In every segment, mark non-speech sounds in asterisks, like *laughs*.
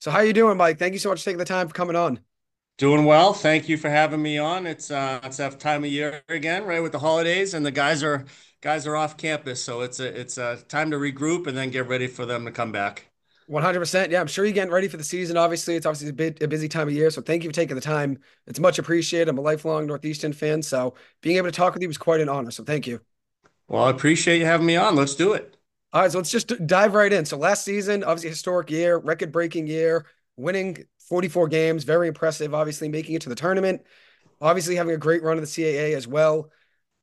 So how are you doing, Mike? Thank you so much for taking the time for coming on. Doing well. Thank you for having me on. It's uh it's that time of year again, right, with the holidays and the guys are guys are off campus, so it's a it's a time to regroup and then get ready for them to come back. 100%. Yeah, I'm sure you're getting ready for the season. Obviously, it's obviously a bit a busy time of year. So thank you for taking the time. It's much appreciated. I'm a lifelong Northeastern fan. So being able to talk with you was quite an honor. So thank you. Well, I appreciate you having me on. Let's do it. All right, so let's just dive right in. So last season, obviously historic year, record-breaking year, winning 44 games, very impressive. Obviously, making it to the tournament, obviously having a great run of the CAA as well.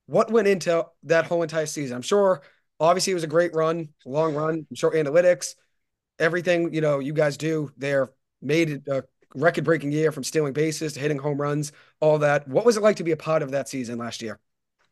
What went into that whole entire season? I'm sure, obviously, it was a great run, long run. I'm sure analytics, everything you know, you guys do there made a record-breaking year from stealing bases to hitting home runs, all that. What was it like to be a part of that season last year?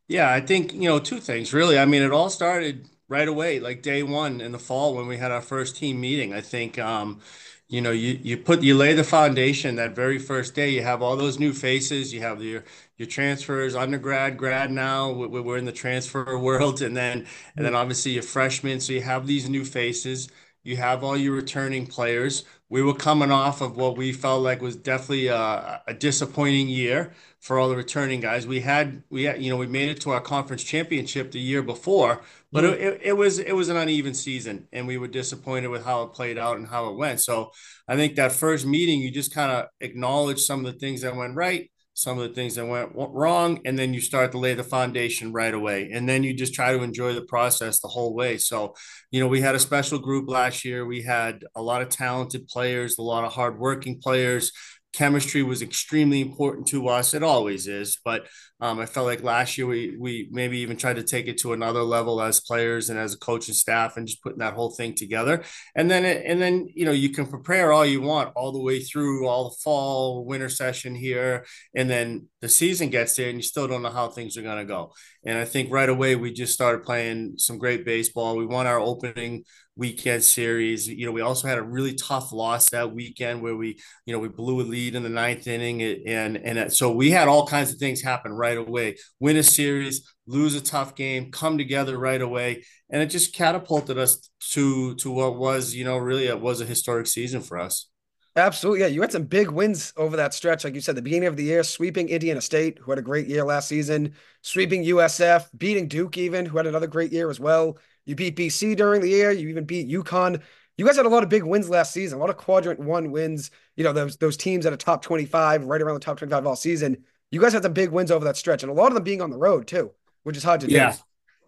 Yeah, I think, you know, two things really. I mean, it all started right away, like day one in the fall when we had our first team meeting. I think um, you know, you you put you lay the foundation that very first day. You have all those new faces. You have your your transfers, undergrad, grad. Now we're in the transfer *laughs* world, and then and then obviously your freshmen. So you have these new faces. You have all your returning players. We were coming off of what we felt like was definitely a, a disappointing year for all the returning guys. We had we had, you know we made it to our conference championship the year before, but mm. it, it was it was an uneven season, and we were disappointed with how it played out and how it went. So I think that first meeting, you just kind of acknowledge some of the things that went right, some of the things that went wrong, and then you start to lay the foundation right away, and then you just try to enjoy the process the whole way. So you know we had a special group last year. We had a lot of talented players, a lot of hardworking players chemistry was extremely important to us. It always is, but um, I felt like last year we we maybe even tried to take it to another level as players and as a coach and staff and just putting that whole thing together. And then it, and then you know you can prepare all you want all the way through all the fall winter session here, and then the season gets there and you still don't know how things are going to go. And I think right away we just started playing some great baseball. We won our opening weekend series. You know, we also had a really tough loss that weekend where we, you know, we blew a lead in the ninth inning, and and so we had all kinds of things happen right away. Win a series, lose a tough game, come together right away, and it just catapulted us to to what was, you know, really it was a historic season for us. Absolutely. Yeah. You had some big wins over that stretch. Like you said, the beginning of the year, sweeping Indiana State, who had a great year last season, sweeping USF, beating Duke, even, who had another great year as well. You beat BC during the year. You even beat UConn. You guys had a lot of big wins last season, a lot of quadrant one wins. You know, those those teams at a top 25, right around the top 25 all season. You guys had some big wins over that stretch, and a lot of them being on the road too, which is hard to yeah. do.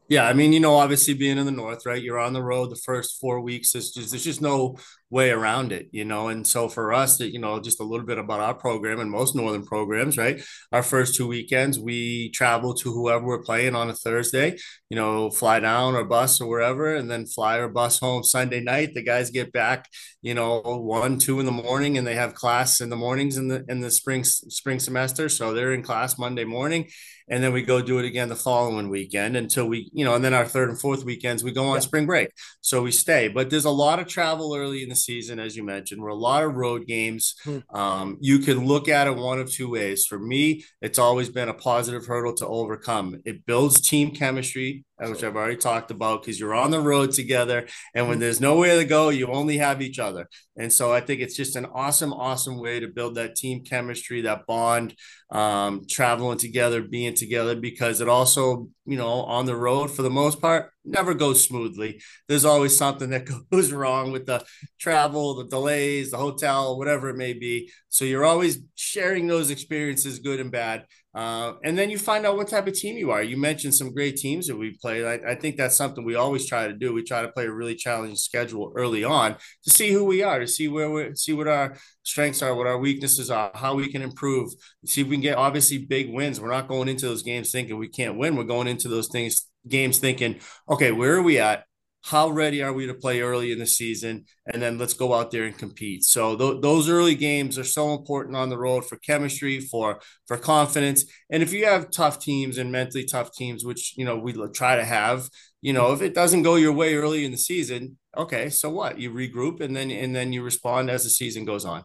Yeah, I mean, you know, obviously being in the north, right? You're on the road the first four weeks. There's just, there's just no way around it, you know. And so for us, that you know, just a little bit about our program and most northern programs, right? Our first two weekends, we travel to whoever we're playing on a Thursday, you know, fly down or bus or wherever, and then fly or bus home Sunday night. The guys get back, you know, one, two in the morning, and they have class in the mornings in the in the spring spring semester. So they're in class Monday morning and then we go do it again the following weekend until we, you know, and then our third and fourth weekends we go on yeah. spring break. So we stay. But there's a lot of travel early in the season, as you mentioned. We're a lot of road games. Hmm. Um, you can look at it one of two ways. For me, it's always been a positive hurdle to overcome. It builds team chemistry which I've already talked about, because you're on the road together. And when mm-hmm. there's nowhere to go, you only have each other. And so I think it's just an awesome, awesome way to build that team chemistry, that bond, um, traveling together, being together, because it also, you know, on the road for the most part, never goes smoothly. There's always something that *laughs* goes wrong with the travel, the delays, the hotel, whatever it may be. So you're always sharing those experiences, good and bad. Uh, and then you find out what type of team you are. You mentioned some great teams that we played. I, I, think that's something we always try to do. We try to play a really challenging schedule early on to see who we are, to see where we see what our strengths are, what our weaknesses are, how we can improve. See if we can get obviously big wins. We're not going into those games thinking we can't win. We're going into those things games thinking, okay, where are we at? How ready are we to play early in the season? And then let's go out there and compete. So th- those early games are so important on the road for chemistry for for confidence. And if you have tough teams and mentally tough teams which you know we try to have you know if it doesn't go your way early in the season okay so what? You regroup and then and then you respond as the season goes on.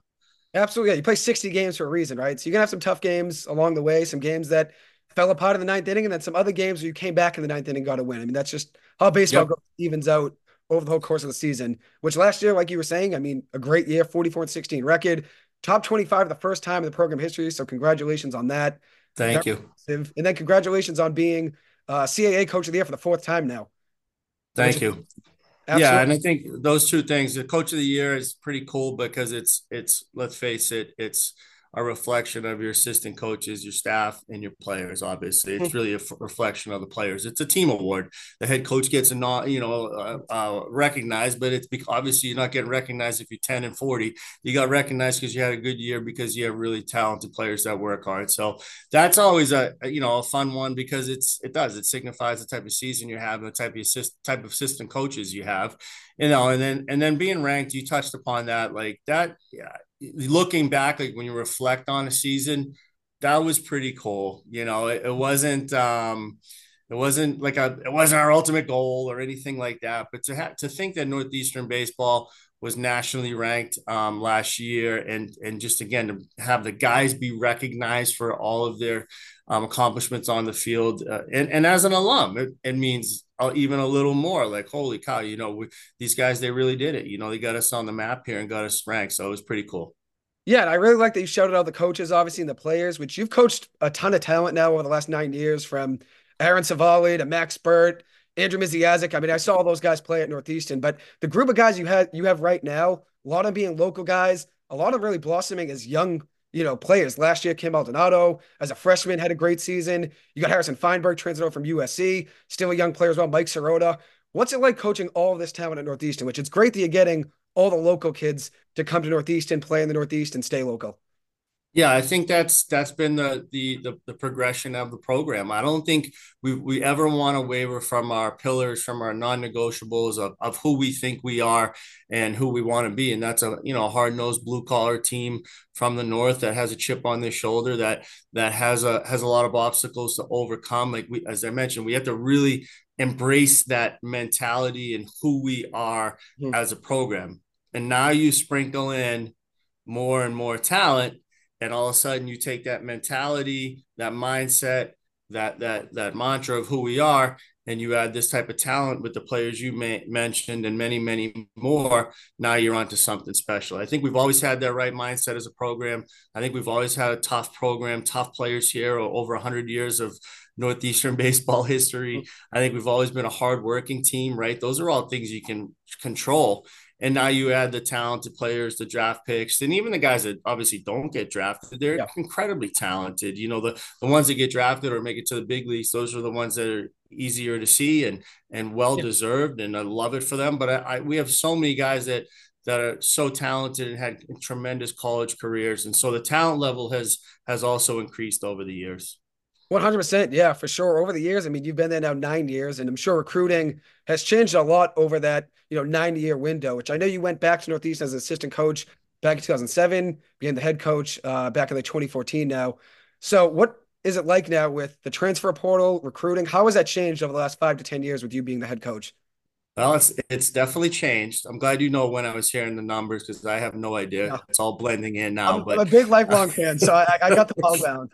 Absolutely yeah. You play 60 games for a reason right? So you're gonna have some tough games along the way some games that fell apart in the ninth inning, and then some other games where you came back in the ninth inning, got a win. I mean, that's just how baseball yep. goes, evens out over the whole course of the season, which last year, like you were saying, I mean, a great year, 44 and 16 record, top 25 the first time in the program history. So congratulations on that. Thank Very you. Impressive. And then congratulations on being uh, CAA coach of the year for the fourth time now. Thank you. Absolutely. Yeah, and I think those two things, the coach of the year is pretty cool because it's it's let's face it, it's a reflection of your assistant coaches, your staff, and your players. Obviously, it's hmm. really a f- reflection of the players. It's a team award. The head coach gets a not, you know, uh, uh, recognized, but it's because obviously you're not getting recognized if you're ten and forty. You got recognized because you had a good year because you have really talented players that work hard. So that's always a, a you know a fun one because it's it does it signifies the type of season you have, the type of assist type of assistant coaches you have, you know, and then and then being ranked. You touched upon that, like that. Yeah, looking back, like when you reflect on a season, that was pretty cool. You know, it, it wasn't um it wasn't like a it wasn't our ultimate goal or anything like that. But to have to think that Northeastern baseball was nationally ranked um, last year, and and just again to have the guys be recognized for all of their um, accomplishments on the field, uh, and and as an alum, it, it means Uh, even a little more. Like holy cow, you know, we, these guys they really did it. You know, they got us on the map here and got us ranked, so it was pretty cool. Yeah, and I really like that you shouted out the coaches, obviously, and the players, which you've coached a ton of talent now over the last nine years, from Aaron Civale to Max Burt, Andrew Misiaszek. I mean, I saw all those guys play at Northeastern, but the group of guys you had you have right now, a lot of being local guys, a lot of really blossoming as young, you know, players. Last year, Cam Maldonado, as a freshman, had a great season. You got Harrison Feinberg transferred from USC, still a young player as well, Mike Sirota. What's it like coaching all this talent at Northeastern? Which it's great that you're getting all the local kids to come to Northeastern, play in the Northeast, and stay local. Yeah, I think that's that's been the, the the the, progression of the program. I don't think we we ever want to waver from our pillars, from our non-negotiables of, of who we think we are and who we want to be. And that's a you know a hard-nosed blue collar team from the north that has a chip on their shoulder that that has a has a lot of obstacles to overcome. Like we as I mentioned, we have to really embrace that mentality and who we are mm-hmm. as a program. And now you sprinkle in more and more talent and all of a sudden you take that mentality that mindset that that that mantra of who we are and you add this type of talent with the players you may, mentioned and many many more now you're onto something special. I think we've always had that right mindset as a program. I think we've always had a tough program tough players here over 100 years of northeastern *laughs* baseball history. I think we've always been a hardworking team right? Those are all things you can control and now you add the talented players, the draft picks, and even the guys that obviously don't get drafted, they're yeah. incredibly talented. You know, the the ones that get drafted or make it to the big leagues, those are the ones that are easier to see and and well deserved. And I love it for them. But I, I we have so many guys that that are so talented and had tremendous college careers, and so the talent level has has also increased over the years. 100%. Yeah, for sure. Over the years, I mean, you've been there now nine years, and I'm sure recruiting has changed a lot over that, you know, 90 year window, which I know you went back to Northeast as an assistant coach back in 2007, being the head coach uh, back in like 2014 now. So, what is it like now with the transfer portal, recruiting? How has that changed over the last five to 10 years with you being the head coach? Well, it's it's definitely changed. I'm glad you know when I was hearing the numbers because I have no idea. No. It's all blending in now. I'm, but I'm a big lifelong fan, so I, I got the ball *laughs* down.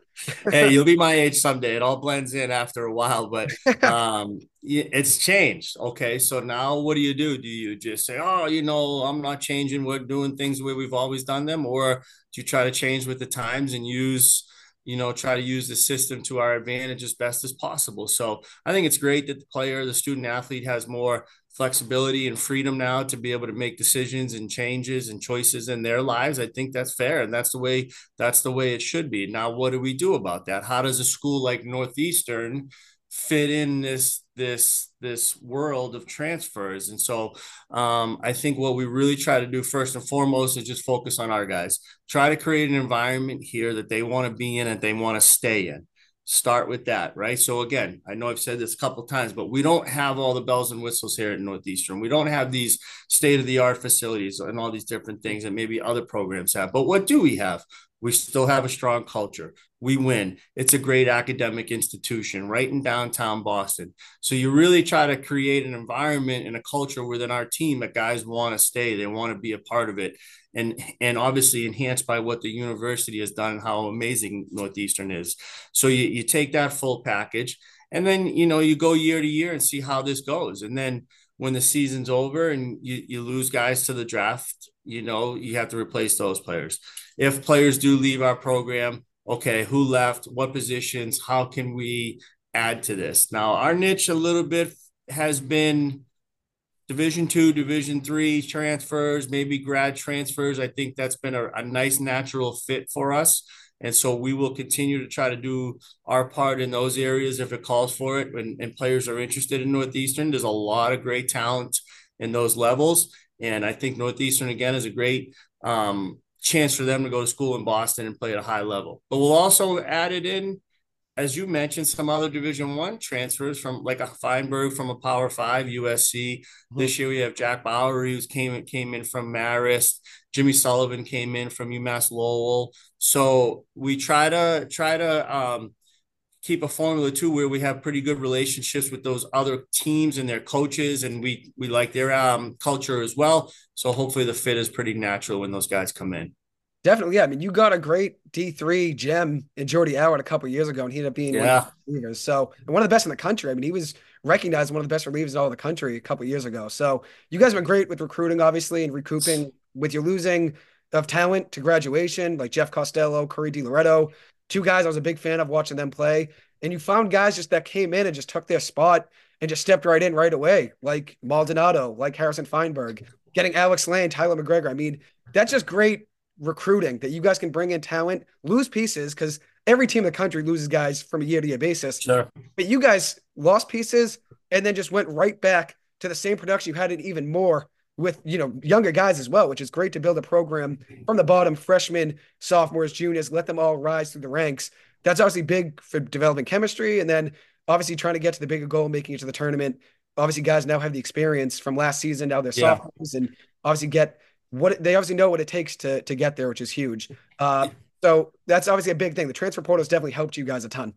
hey, you'll be *laughs* my age someday. It all blends in after a while, but *laughs* um, it's changed. Okay, so now what do you do? Do you just say, "Oh, you know, I'm not changing. We're doing things the way we've always done them," or do you try to change with the times and use? you know, try to use the system to our advantage as best as possible. So I think it's great that the player, the student athlete has more flexibility and freedom now to be able to make decisions and changes and choices in their lives i think that's fair and that's the way that's the way it should be. Now what do we do about that? How does a school like northeastern fit in this this this world of transfers? And so um, i think what we really try to do first and foremost is just focus on our guys. Try to create an environment here that they want to be in and they want to stay in start with that, right? So again, I know I've said this a couple times, but we don't have all the bells and whistles here at Northeastern. We don't have these state of the art facilities and all these different things that maybe other programs have. But what do we have? We still have a strong culture. We win. It's a great academic institution right in downtown Boston. So you really try to create an environment and a culture within our team that guys want to stay. They want to be a part of it and and obviously enhanced by what the university has done and how amazing Northeastern is. So you, you take that full package and then you know you go year to year and see how this goes. And then when the season's over and you, you lose guys to the draft, you know, you have to replace those players. If players do leave our program, okay, who left, what positions, how can we add to this? Now, our niche a little bit has been division two, division three transfers, maybe grad transfers. I think that's been a, a nice natural fit for us. And so we will continue to try to do our part in those areas if it calls for it and, and players are interested in Northeastern. There's a lot of great talent in those levels. And I think Northeastern, again, is a great um, chance for them to go to school in Boston and play at a high level. But we'll also add it in as you mentioned, some other Division One transfers from like a Feinberg from a Power Five USC. Mm-hmm. This year we have Jack Bowery who came came in from Marist. Jimmy Sullivan came in from UMass Lowell. So we try to try to um, keep a formula too where we have pretty good relationships with those other teams and their coaches, and we we like their um, culture as well. So hopefully the fit is pretty natural when those guys come in. Definitely, yeah. I mean, you got a great D three gem in Jordy Allard a couple years ago, and he ended up being yeah. one of. So, one of the best in the country. I mean, he was recognized one of the best relievers in all the country a couple years ago. So, you guys have been great with recruiting, obviously, and recouping with your losing of talent to graduation, like Jeff Costello, Corey DiLoretto, two guys I was a big fan of watching them play. And you found guys just that came in and just took their spot and just stepped right in right away, like Maldonado, like Harrison Feinberg, getting Alex Lane, Tyler McGregor. I mean, that's just great recruiting that you guys can bring in talent, lose pieces because every team in the country loses guys from a year to year basis. Sure. But you guys lost pieces and then just went right back to the same production. You had it even more with you know younger guys as well, which is great to build a program from the bottom, freshmen, sophomores, juniors, let them all rise through the ranks. That's obviously big for developing chemistry, and then obviously trying to get to the bigger goal, making it to the tournament. Obviously, guys now have the experience from last season. Now they're yeah. sophomores, and obviously get what they obviously know what it takes to to get there, which is huge. Uh, so that's obviously a big thing. The transfer portal has definitely helped you guys a ton.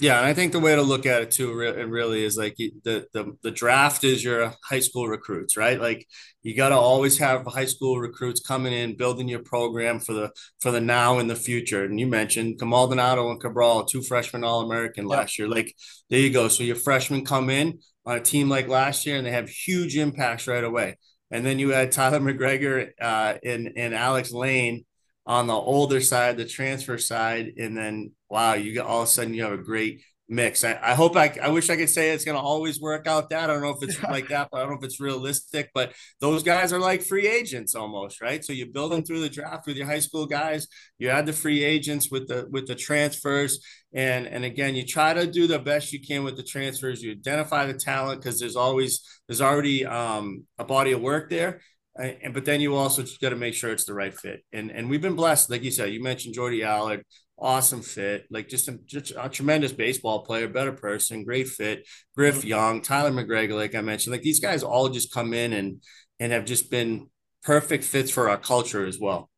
Yeah, and I think the way to look at it too, it really is like the the the draft is your high school recruits, right? Like you got to always have high school recruits coming in, building your program for the for the now and the future. And you mentioned Cam Maldonado and Cabral, two freshmen All American last year. Like there you go. So your freshmen come in on a team like last year, and they have huge impacts right away. And then you had Tyler McGregor uh, and, and Alex Lane on the older side, the transfer side. And then, wow, you get all of a sudden you have a great mix. I, I hope I, I wish I could say it's going to always work out that. I don't know if it's *laughs* like that, but I don't know if it's realistic. But those guys are like free agents almost, right? So you build them through the draft with your high school guys. You add the free agents with the with the transfers, and and again, you try to do the best you can with the transfers. You identify the talent because there's always there's already um, a body of work there. And but then you also just got to make sure it's the right fit. And and we've been blessed, like you said. You mentioned Jordy Allard awesome fit, like just a, just a tremendous baseball player, better person, great fit. Griff mm-hmm. Young, Tyler McGregor, like I mentioned, like these guys all just come in and and have just been perfect fits for our culture as well.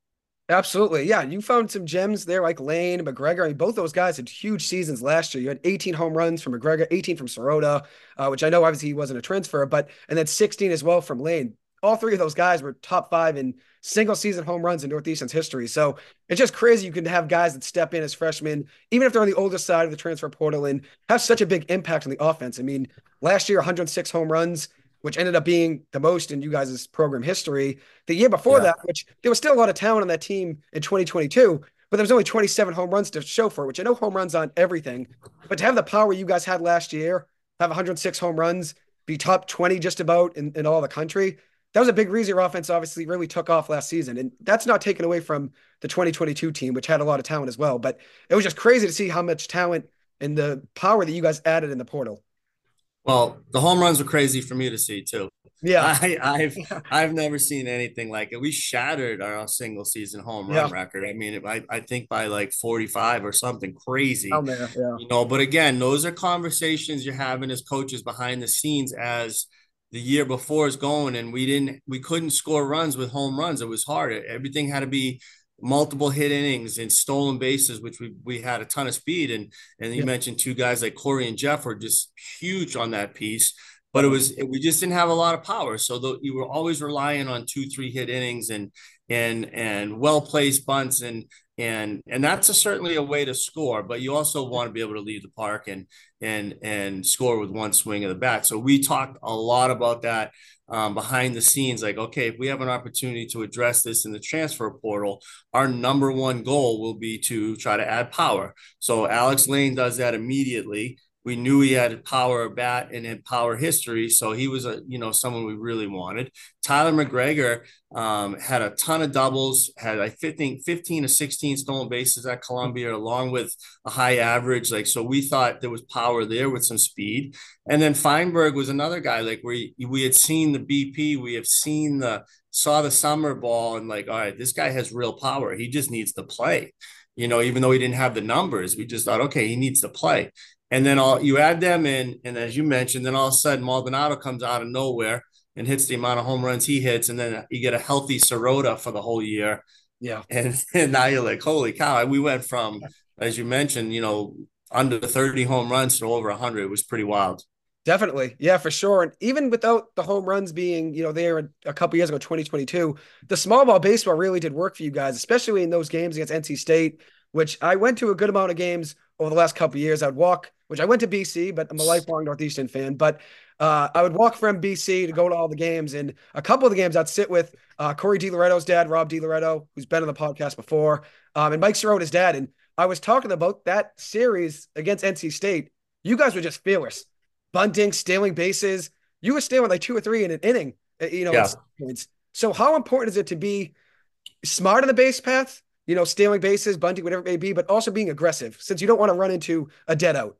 Absolutely. Yeah. You found some gems there like Lane, McGregor. I mean, both those guys had huge seasons last year. You had 18 home runs from McGregor, 18 from Sirota, uh, which I know obviously he wasn't a transfer, but and then 16 as well from Lane. All three of those guys were top five in single season home runs in Northeastern's history. So it's just crazy you can have guys that step in as freshmen, even if they're on the older side of the transfer portal, and have such a big impact on the offense. I mean, last year, 106 home runs, which ended up being the most in you guys' program history. The year before yeah. that, which there was still a lot of talent on that team in 2022, but there was only 27 home runs to show for, which I know home runs on everything, but to have the power you guys had last year, have 106 home runs, be top 20 just about in, in all the country that was a big reason your offense obviously really took off last season. And that's not taken away from the 2022 team, which had a lot of talent as well. But it was just crazy to see how much talent and the power that you guys added in the portal. Well, the home runs were crazy for me to see too. Yeah, *laughs* I, have I've never seen anything like it. We shattered our single season home run yeah. record. I mean, I, I think by like 45 or something crazy. Oh, man. Yeah. You know, but again, those are conversations you're having as coaches behind the scenes as – the year before is going and we didn't we couldn't score runs with home runs it was hard everything had to be multiple hit innings and stolen bases which we, we had a ton of speed and and you yeah. mentioned two guys like corey and jeff were just huge on that piece but it was we just didn't have a lot of power. So the, you were always relying on two, three hit innings and and and well placed bunts and and and that's a, certainly a way to score. But you also want to be able to leave the park and and and score with one swing of the bat. So we talked a lot about that um, behind the scenes. Like, okay, if we have an opportunity to address this in the transfer portal, our number one goal will be to try to add power. So Alex Lane does that immediately we knew he had power bat and had power history, so he was a you know someone we really wanted. Tyler McGregor um, had a ton of doubles, had I think 15 to 16 stolen bases at Columbia, along with a high average. Like so, we thought there was power there with some speed. And then Feinberg was another guy like we we had seen the BP, we have seen the saw the summer ball, and like all right, this guy has real power. He just needs to play. You know, even though he didn't have the numbers, we just thought, okay, he needs to play. And then all you add them in, and as you mentioned, then all of a sudden Maldonado comes out of nowhere and hits the amount of home runs he hits, and then you get a healthy Sirota for the whole year. Yeah. *laughs* And, and now you're like, holy cow! We went from, as you mentioned, you know, under 30 home runs to over 100. It was pretty wild. Definitely. Yeah, for sure. And even without the home runs being, you know, there a couple years ago, 2022, the small ball baseball really did work for you guys, especially in those games against NC State, which I went to a good amount of games over the last couple years. I'd walk which I went to BC, but I'm a lifelong Northeastern fan. But uh, I would walk from BC to go to all the games, and a couple of the games I'd sit with uh, Corey DiLoretto's dad, Rob DiLoretto, who's been on the podcast before, um, and Mike Sirota's dad. And I was talking about that series against NC State. You guys were just fearless, bunting, stealing bases. You were stealing like two or three in an inning. Uh, you know, yeah. so how important is it to be smart on the base path? You know, stealing bases, bunting, whatever it may be, but also being aggressive, since you don't want to run into a dead out.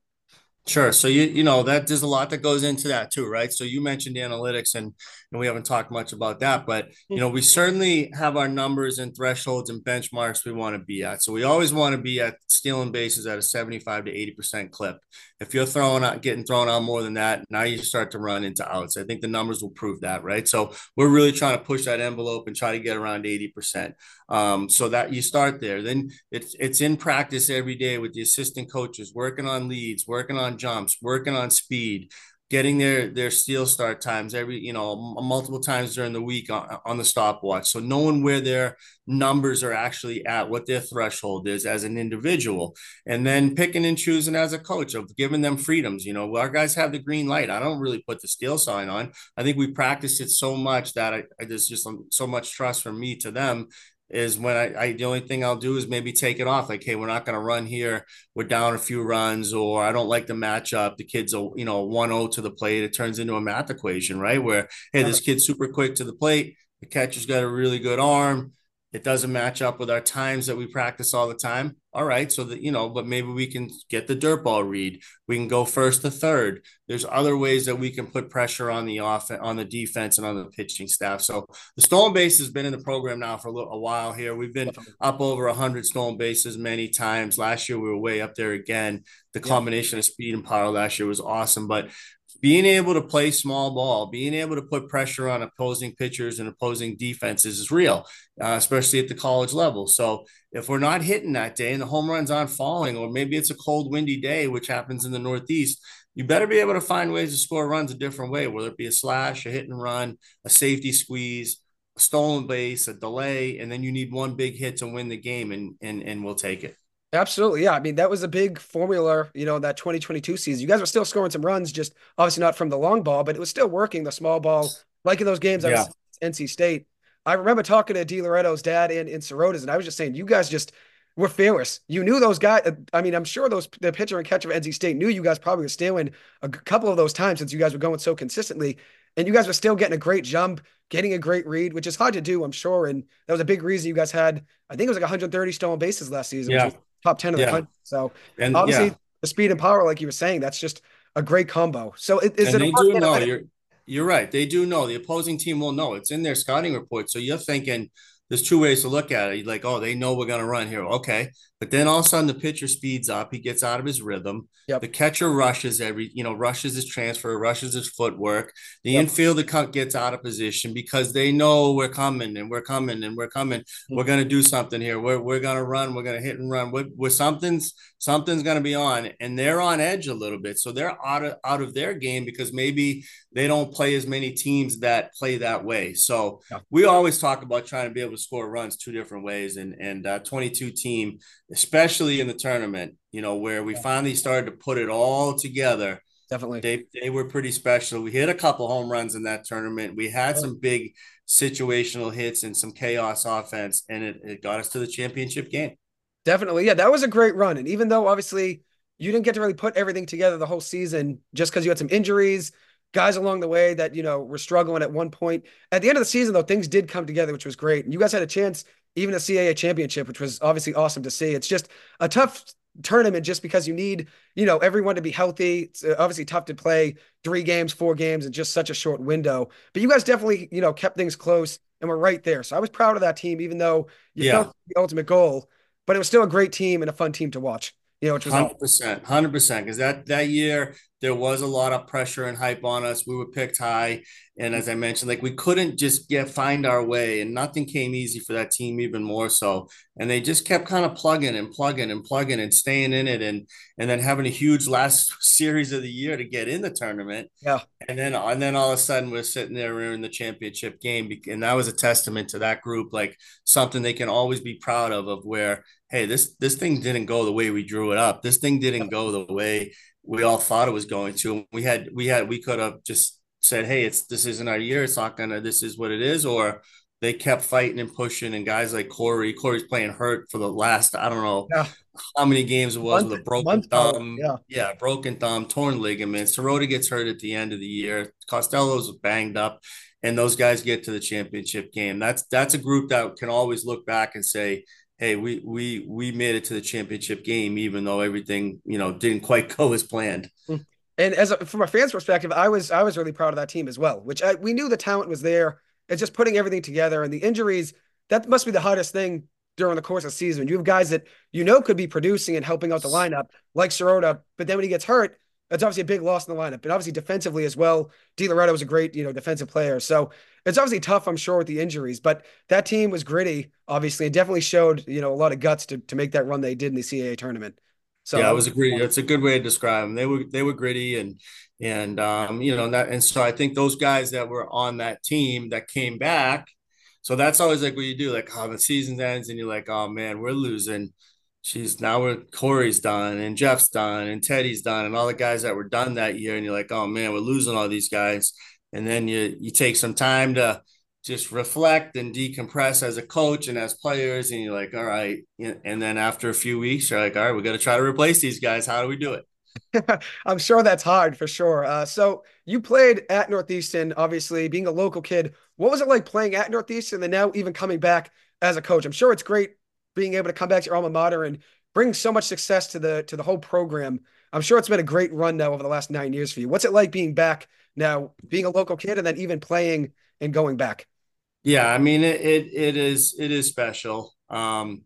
Sure. So you you know that there's a lot that goes into that too, right? So you mentioned analytics and and we haven't talked much about that, but you know, we certainly have our numbers and thresholds and benchmarks we want to be at. So we always want to be at stealing bases at a 75 to 80% clip. If you're throwing out getting thrown out more than that, now you start to run into outs. I think the numbers will prove that, right? So we're really trying to push that envelope and try to get around 80%. Um, so that you start there. Then it's it's in practice every day with the assistant coaches, working on leads, working on jumps, working on speed getting their their steal start times every you know multiple times during the week on, on the stopwatch. So knowing where their numbers are actually at what their threshold is as an individual and then picking and choosing as a coach of giving them freedoms you know well, our guys have the green light. I don't really put the steal sign on. I think we practiced it so much that I, I there's just so much trust from me to them is when I, I, the only thing I'll do is maybe take it off. Like, hey, we're not going to run here. We're down a few runs, or I don't like the matchup. The kid's a you know one zero to the plate. It turns into a math equation, right? Where hey, this kid's super quick to the plate. The catcher's got a really good arm it doesn't match up with our times that we practice all the time. All right, so that you know, but maybe we can get the dirt ball read. We can go first to third. There's other ways that we can put pressure on the off on the defense and on the pitching staff. So the stolen base has been in the program now for a, little, a while here. We've been up over 100 stolen bases many times. Last year we were way up there again. The combination of speed and power last year was awesome, but being able to play small ball, being able to put pressure on opposing pitchers and opposing defenses is real, uh, especially at the college level. So if we're not hitting that day and the home runs aren't falling, or maybe it's a cold, windy day, which happens in the Northeast, you better be able to find ways to score runs a different way, whether it be a slash, a hit and run, a safety squeeze, a stolen base, a delay, and then you need one big hit to win the game, and and and we'll take it. Absolutely. Yeah. I mean, that was a big formula, you know, that 2022 season. You guys were still scoring some runs, just obviously not from the long ball, but it was still working the small ball, like in those games yeah. NC State. I remember talking to D. DiLoretto's dad and in Sirota's, and I was just saying, you guys just were fearless. You knew those guys. I mean, I'm sure those the pitcher and catcher of NC State knew you guys probably were stealing a couple of those times since you guys were going so consistently. And you guys were still getting a great jump, getting a great read, which is hard to do, I'm sure. And that was a big reason you guys had, I think it was like 130 stolen bases last season, yeah top 10 of the country. So and, obviously yeah. the speed and power, like you were saying, that's just a great combo. So is and it they do know you're you're right. They do know the opposing team will know it's in their scouting report. So you're thinking there's two ways to look at it. You're like, oh, they know we're gonna run here. Okay. But then all of a sudden the pitcher speeds up. He gets out of his rhythm. Yep. The catcher rushes every, you know, rushes his transfer, rushes his footwork. The Yep. infielder gets out of position because they know we're coming and we're coming and we're coming. Mm-hmm. We're gonna do something here. We're we're gonna run. We're gonna hit and run. We're, we're something's something's gonna be on, and they're on edge a little bit. So they're out of out of their game because maybe they don't play as many teams that play that way. So Yeah. we always talk about trying to be able to score runs two different ways, and and uh, 22 team, especially in the tournament, you know, where we finally started to put it all together. Definitely. They they were pretty special. We hit a couple home runs in that tournament. We had some big situational hits and some chaos offense, and it, it got us to the championship game. Definitely. Yeah, that was a great run. And even though obviously you didn't get to really put everything together the whole season just because you had some injuries, guys along the way that, you know, were struggling at one point. At the end of the season, though, things did come together, which was great. And you guys had a chance, even a CAA championship, which was obviously awesome to see. It's just a tough tournament just because you need, you know, everyone to be healthy. It's uh, obviously tough to play three games, four games in just such a short window. But you guys definitely, you know, kept things close and were right there. So I was proud of that team, even though you Yeah. felt the ultimate goal but it was still a great team and a fun team to watch. You know, which was Hundred percent, hundred percent. Because that that year there was a lot of pressure and hype on us. We were picked high, and as I mentioned, like we couldn't just get find our way, and nothing came easy for that team, even more so. And they just kept kind of plugging and plugging and plugging and staying in it, and and then having a huge last *laughs* series of the year to get in the tournament. Yeah. And then and then all of a sudden we're sitting there we're in the championship game, and that was a testament to that group, like something they can always be proud of, of where hey, this this thing didn't go the way we drew it up. This thing didn't go the way we all thought it was going to. We had we had we could have just said, hey, it's this isn't our year. It's not gonna. This is what it is. Or they kept fighting and pushing. And guys like Corey, Corey's playing hurt for the last I don't know Yeah. how many games it was Month- with a broken thumb. yeah. yeah, broken thumb, torn ligaments. Sirota gets hurt at the end of the year. Costello's banged up. And those guys get to the championship game. That's that's a group that can always look back and say, hey, we we we made it to the championship game, even though everything you know didn't quite *laughs* go as planned. Mm. And as a, from a fan's perspective, I was I was really proud of that team as well. Which I, we knew the talent was there. It's just putting everything together and the injuries. That must be the hardest thing during the course of the season. You have guys that you know could be producing and helping out the lineup, like Sirota, but then when he gets hurt, that's obviously a big loss in the lineup. And obviously defensively as well, Di Loretto was a great you know defensive player. So it's obviously tough, I'm sure, with the injuries. But that team was gritty, obviously, and definitely showed you know a lot of guts to to make that run they did in the CAA tournament. So yeah, it was a great. It's a good way to describe them. They were they were gritty and and um, you know that and so I think those guys that were on that team that came back. So that's always like what you do. Like, oh, the season ends and you're like, oh man, we're losing. She's now Corey's done and Jeff's done and Teddy's done and all the guys that were done that year. And you're like, oh man, we're losing all these guys. And then you you take some time to just reflect and decompress as a coach and as players. And you're like, all right. And then after a few weeks, you're like, all right, we got to try to replace these guys. How do we do it? *laughs* I'm sure that's hard for sure. Uh, so you played at Northeastern, obviously being a local kid. What was it like playing at Northeastern and now even coming back as a coach? I'm sure it's great being able to come back to your alma mater and bring so much success to the to the whole program. I'm sure it's been a great run now over the last nine years for you. What's it like being back now, being a local kid, and then even playing and going back? Yeah, I mean it it, it is it is special. Um,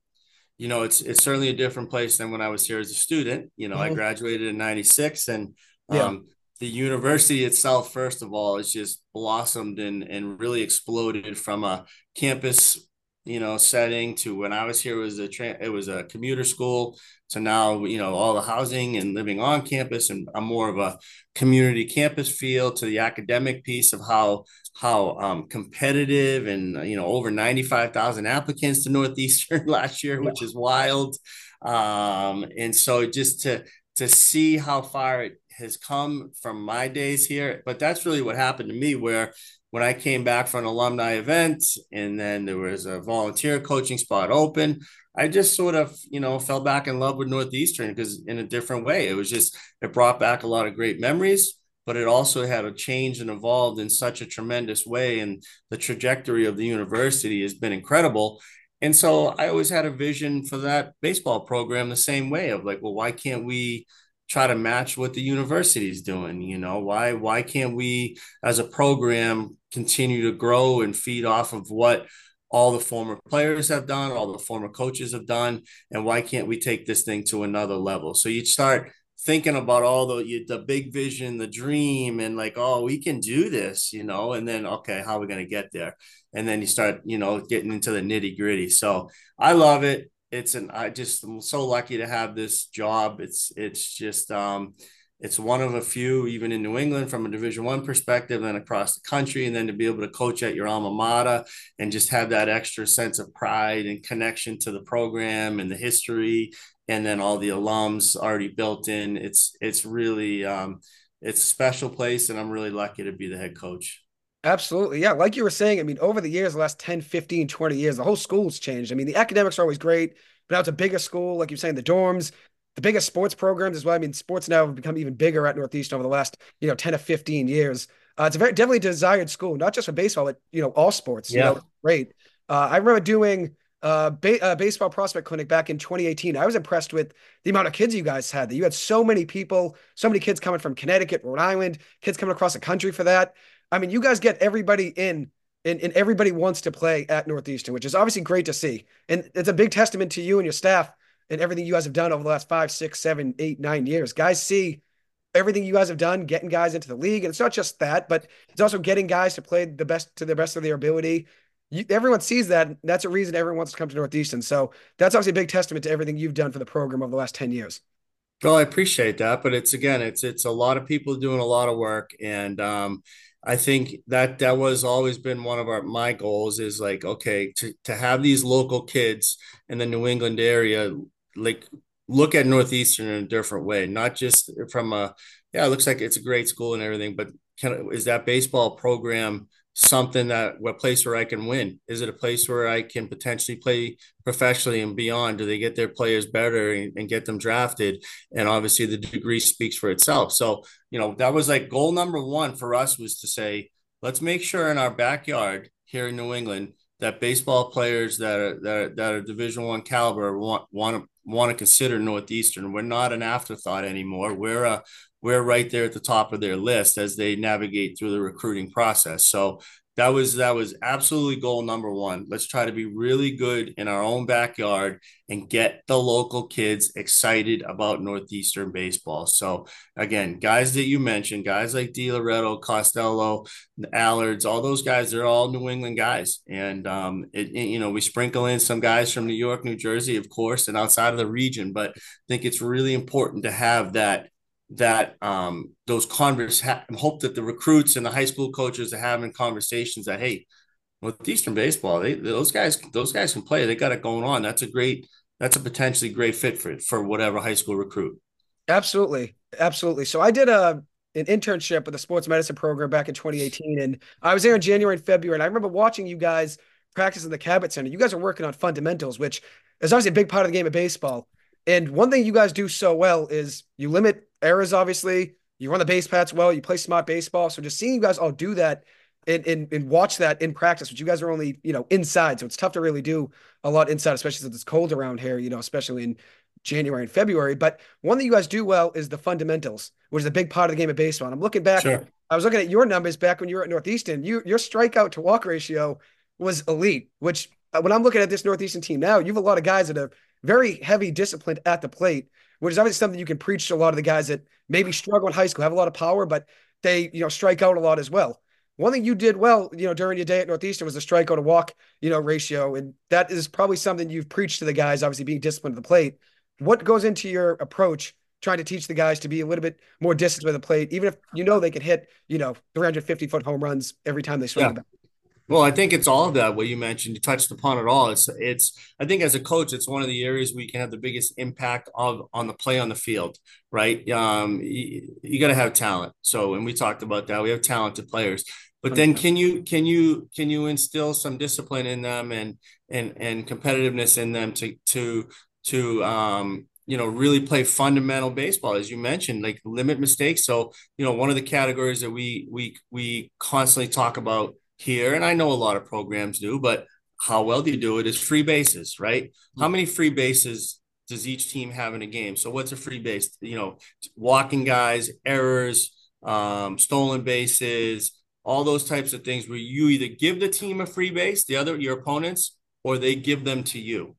you know, it's it's certainly a different place than when I was here as a student. You know, mm-hmm. I graduated in '96, and um, yeah. the university itself, first of all, has just blossomed and and really exploded from a campus, you know, setting to when I was here it was a tra- it was a commuter school. So now, you know, all the housing and living on campus, and I'm more of a community campus feel to the academic piece of how how um, competitive and you know over 95,000 applicants to Northeastern *laughs* last year, which is wild. Um, and so just to to see how far it has come from my days here, but that's really what happened to me where when I came back for an alumni event and then there was a volunteer coaching spot open, I just sort of, you know, fell back in love with Northeastern because in a different way. It was just, it brought back a lot of great memories, but it also had a change and evolved in such a tremendous way. And the trajectory of the university has been incredible. And so I always had a vision for that baseball program the same way of like, well, why can't we try to match what the university is doing? You know, why why can't we as a program continue to grow and feed off of what all the former players have done, all the former coaches have done, and why can't we take this thing to another level? So you start thinking about all the the big vision, the dream, and like, oh, we can do this, you know. And then, okay, how are we going to get there? And then you start, you know, getting into the nitty gritty. So I love it. It's an I just am so lucky to have this job. It's it's just um it's one of a few even in new england from a division one perspective and across the country and then to be able to coach at your alma mater and just have that extra sense of pride and connection to the program and the history and then all the alums already built in it's it's really um, it's a special place and i'm really lucky to be the head coach Absolutely. Yeah. Like you were saying, I mean, over the years, the last 10, 15, 20 years, the whole school's changed. I mean, the academics are always great, but now it's a bigger school. Like you're saying, the dorms, the biggest sports programs as well. I mean, sports now have become even bigger at Northeast over the last, you know, 10 to 15 years. Uh, it's a very definitely desired school, not just for baseball, but, you know, all sports. Yeah. You know, great. Uh, I remember doing uh, ba- uh, baseball prospect clinic back in 2018. I was impressed with the amount of kids you guys had. That you had so many people, so many kids coming from Connecticut, Rhode Island, kids coming across the country for that. I mean, you guys get everybody in, and, and everybody wants to play at Northeastern, which is obviously great to see. And it's a big testament to you and your staff and everything you guys have done over the last five, six, seven, eight, nine years. Guys see everything you guys have done, getting guys into the league. And it's not just that, but it's also getting guys to play the best to the best of their ability. You, everyone sees that. That's a reason everyone wants to come to Northeastern. So that's obviously a big testament to everything you've done for the program over the last 10 years. Well, I appreciate that, but it's again, it's it's a lot of people doing a lot of work, and um, I think that that was always been one of our my goals is like okay to to have these local kids in the New England area like look at Northeastern in a different way, not just from a yeah, it looks like it's a great school and everything, but of is that baseball program something that what place where I can win? Is it a place where I can potentially play professionally and beyond? Do they get their players better and, and get them drafted? And obviously the degree speaks for itself. So, you know, that was like goal number one for us was to say, let's make sure in our backyard here in New England that baseball players that are that are, that are Division One caliber want want to want to consider Northeastern. We're not an afterthought anymore. We're a we're right there at the top of their list as they navigate through the recruiting process. So that was that was absolutely goal number one. Let's try to be really good in our own backyard and get the local kids excited about Northeastern baseball. So again, guys that you mentioned, guys like Di Loretto, Costello, Allards, all those guys, they're all New England guys. And um, it, it, you know, we sprinkle in some guys from New York, New Jersey, of course, and outside of the region. But I think it's really important to have that that um, those converse ha- hope that the recruits and the high school coaches are having conversations that hey with Eastern baseball they those guys those guys can play. They got it going on. That's a great that's a potentially great fit for for whatever high school recruit. Absolutely. Absolutely. So I did a an internship with the sports medicine program back in 2018 and I was there in January and February and I remember watching you guys practice in the Cabot Center. You guys are working on fundamentals which is obviously a big part of the game of baseball and one thing you guys do so well is you limit errors, obviously. You run the base paths well. You play smart baseball. So just seeing you guys all do that and, and, and watch that in practice, which you guys are only, you know, inside. So it's tough to really do a lot inside, especially since it's cold around here, you know, especially in January and February. But one thing you guys do well is the fundamentals, which is a big part of the game of baseball. And I'm looking back, sure. I was looking at your numbers back when you were at Northeastern. You your strikeout to walk ratio was elite, which uh, when I'm looking at this Northeastern team now, you have a lot of guys that are very heavy disciplined at the plate, which is obviously something you can preach to a lot of the guys that maybe struggle in high school, have a lot of power, but they, you know, strike out a lot as well. One thing you did well, you know, during your day at Northeastern was the strikeout to walk, you know, ratio. And that is probably something you've preached to the guys, obviously being disciplined at the plate. What goes into your approach trying to teach the guys to be a little bit more disciplined at the plate, even if you know they can hit, you know, 350 foot home runs every time they swing yeah. the bat? Well, I think it's all of that. What you mentioned, you touched upon it all. It's, it's. I think as a coach, it's one of the areas we can have the biggest impact of on the play on the field, right? Um, you, you got to have talent. So, and we talked about that. We have talented players, but then can you can you can you instill some discipline in them and and and competitiveness in them to to to um you know really play fundamental baseball as you mentioned like limit mistakes so you know one of the categories that we we we constantly talk about here, and I know a lot of programs do, but how well do you do it is free bases, right? How many free bases does each team have in a game? So what's a free base? You know, walking guys, errors, um, stolen bases, all those types of things where you either give the team a free base, the other your opponents, or they give them to you.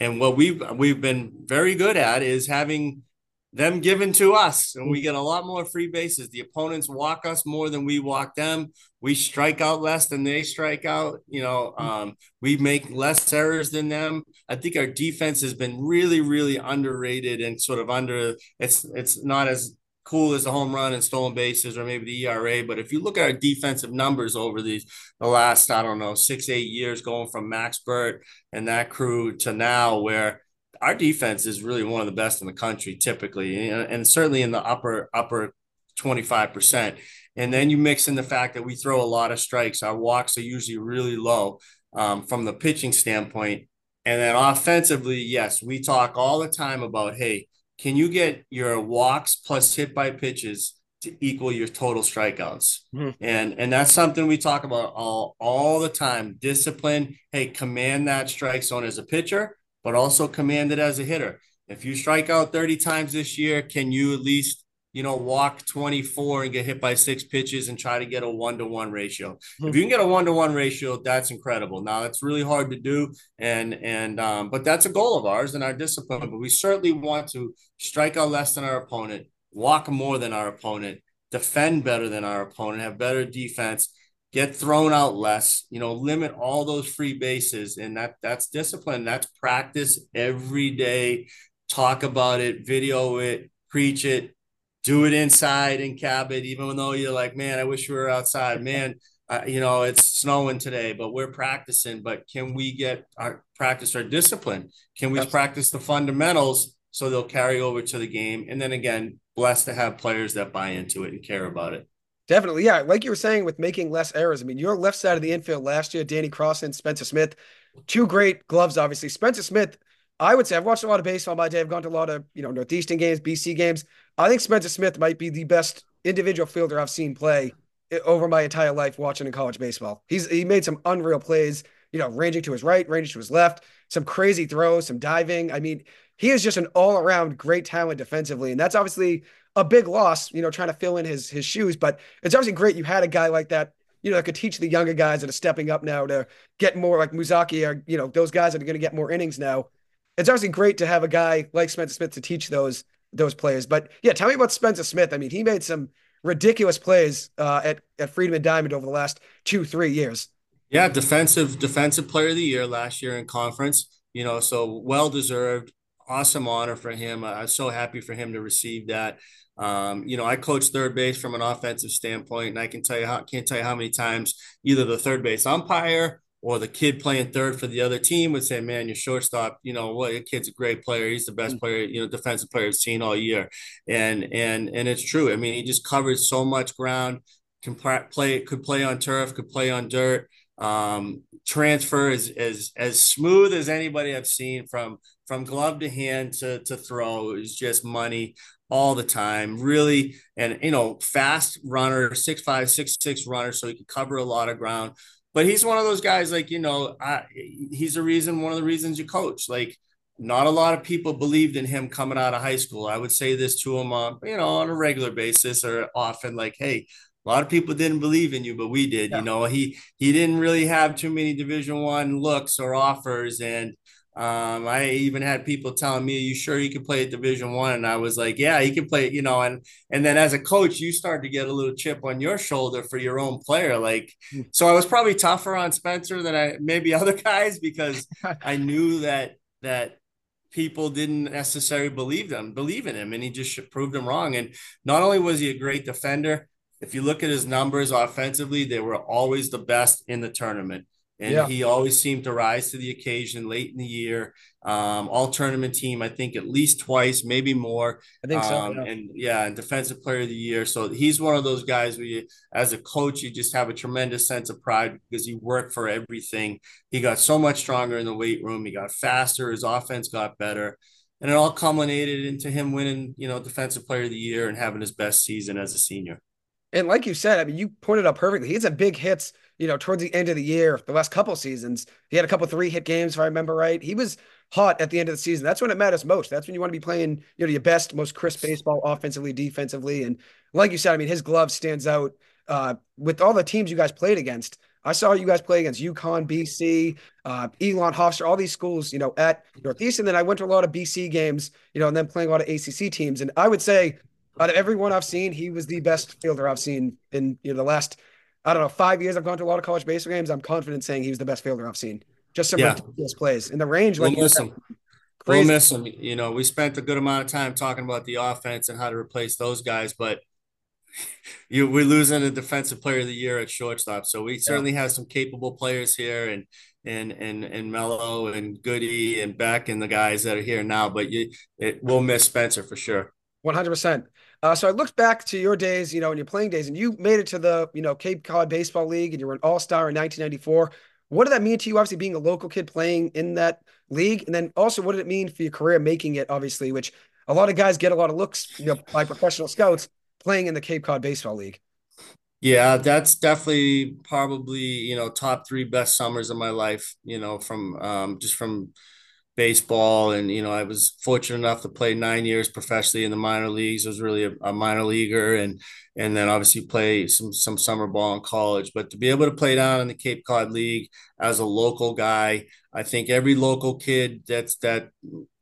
And what we've we've been very good at is having them given to us, and we get a lot more free bases. The opponents walk us more than we walk them. We strike out less than they strike out. You know, um, we make less errors than them. I think our defense has been really, really underrated and sort of under. It's it's not as cool as the home run and stolen bases or maybe the ERA. But if you look at our defensive numbers over these the last, I don't know, six, eight years going from Max Burt and that crew to now where our defense is really one of the best in the country typically and, certainly in the upper upper 25%. And then you mix in the fact that we throw a lot of strikes. Our walks are usually really low um, from the pitching standpoint. And then offensively, yes, we talk all the time about, hey, can you get your walks plus hit by pitches to equal your total strikeouts? Mm-hmm. And and that's something we talk about all all the time. Discipline. Hey, command that strike zone as a pitcher, but also command it as a hitter. If you strike out 30 times this year, can you at least you know, walk 24 and get hit by six pitches and try to get a one to one ratio. Mm-hmm. If you can get a one to one ratio, that's incredible. Now it's really hard to do, and and um, but that's a goal of ours and our discipline. But we certainly want to strike out less than our opponent, walk more than our opponent, defend better than our opponent, have better defense, get thrown out less. You know, limit all those free bases, and that that's discipline. That's practice every day. Talk about it, video it, preach it do it inside in Cabot, even though you're like, man, I wish we were outside. Man, uh, you know, it's snowing today, but we're practicing. But can we get our practice our discipline? Can we practice the fundamentals so they'll carry over to the game? And then again, blessed to have players that buy into it and care about it. Definitely. Yeah. Like you were saying with making less errors. I mean, your left side of the infield last year, Danny Cross and Spencer Smith, two great gloves, obviously. Spencer Smith, I would say I've watched a lot of baseball my day. I've gone to a lot of, you know, Northeastern games, BC games. I think Spencer Smith might be the best individual fielder I've seen play eh, over my entire life watching in college baseball. He's he made some unreal plays, you know, ranging to his right, ranging to his left, some crazy throws, some diving. I mean, he is just an all-around great talent defensively. And that's obviously a big loss, you know, trying to fill in his his shoes. But it's obviously great you had a guy like that, you know, that could teach the younger guys that are stepping up now to get more like Muzaki or, you know, those guys that are going to get more innings now. It's obviously great to have a guy like Spencer Smith to teach those those players. But yeah, tell me about Spencer Smith. I mean, he made some ridiculous plays uh, at at Friedman Diamond over the last two three years. Yeah, defensive defensive player of the year last year in conference. You know, so well deserved. Awesome honor for him. I'm so happy for him to receive that. Um, you know, I coach third base from an offensive standpoint, and I can tell you how can't tell you how many times either the third base umpire or the kid playing third for the other team would say, "Man, your shortstop, you know what? Your kid's a great player. He's the best mm. player, you know, defensive player I've seen all year." And and and it's true. I mean, he just covered so much ground. Can play, could play on turf, could play on dirt. Um, transfer is as as smooth as anybody I've seen from from glove to hand to to throw is just money all the time. Really, and you know, fast runner, six five, six six runner, so he could cover a lot of ground but he's one of those guys like you know I, he's a reason one of the reasons you coach like not a lot of people believed in him coming out of high school i would say this to him on you know on a regular basis or often like hey a lot of people didn't believe in you but we did yeah. you know he he didn't really have too many division one looks or offers and um, I even had people telling me, "Are you sure you can play at Division One?" And I was like, "Yeah, he can play." You know, and and then as a coach, you start to get a little chip on your shoulder for your own player. Like, hmm. so I was probably tougher on Spencer than I maybe *laughs* other guys because I *laughs* knew that that people didn't necessarily believe them, believe in him, and he just proved them wrong. And not only was he a great defender, if you look at his numbers offensively, they were always the best in the tournament and yeah. he always seemed to rise to the occasion late in the year. Um, all tournament team, I think at least twice, maybe more. I think so. Um, yeah. And yeah, and defensive player of the year. So he's one of those guys where you, as a coach, you just have a tremendous sense of pride because he worked for everything. He got so much stronger in the weight room. He got faster. His offense got better. And it all culminated into him winning, you know, defensive player of the year and having his best season as a senior. And like you said, I mean, you pointed out perfectly. He had some big hits, you know, towards the end of the year, the last couple seasons. He had a couple three hit games, if I remember right. He was hot at the end of the season. That's when it matters most. That's when you want to be playing, you know, your best, most crisp baseball offensively, defensively. And like you said, I mean, his glove stands out uh, with all the teams you guys played against. I saw you guys play against UConn, BC, uh, Elon Hofstra, all these schools, you know, at Northeastern. Then I went to a lot of BC games, you know, and then playing a lot of ACC teams. And I would say, out of everyone I've seen, he was the best fielder I've seen in you know the last, I don't know, five years. I've gone to a lot of college baseball games. I'm confident saying he was the best fielder I've seen. Just some yeah. ridiculous plays in the range. Like we'll miss him. We'll miss him. You know, we spent a good amount of time talking about the offense and how to replace those guys, but *laughs* you we're losing a defensive player of the year at shortstop. So we certainly yeah. have some capable players here and and and and Mello and Goody and Beck and the guys that are here now. But you it will miss Spencer for sure. One hundred percent. Uh, so I looked back to your days, you know, in your playing days, and you made it to the, you know, Cape Cod Baseball League, and you were an All Star in 1994. What did that mean to you? Obviously, being a local kid playing in that league, and then also, what did it mean for your career making it? Obviously, which a lot of guys get a lot of looks, you know, by professional scouts playing in the Cape Cod Baseball League. Yeah, that's definitely probably you know top three best summers of my life. You know, from um, just from baseball, and you know, I was fortunate enough to play nine years professionally in the minor leagues. I was really a, a minor leaguer, and and then obviously play some some summer ball in college. But to be able to play down in the Cape Cod League as a local guy, I think every local kid that's that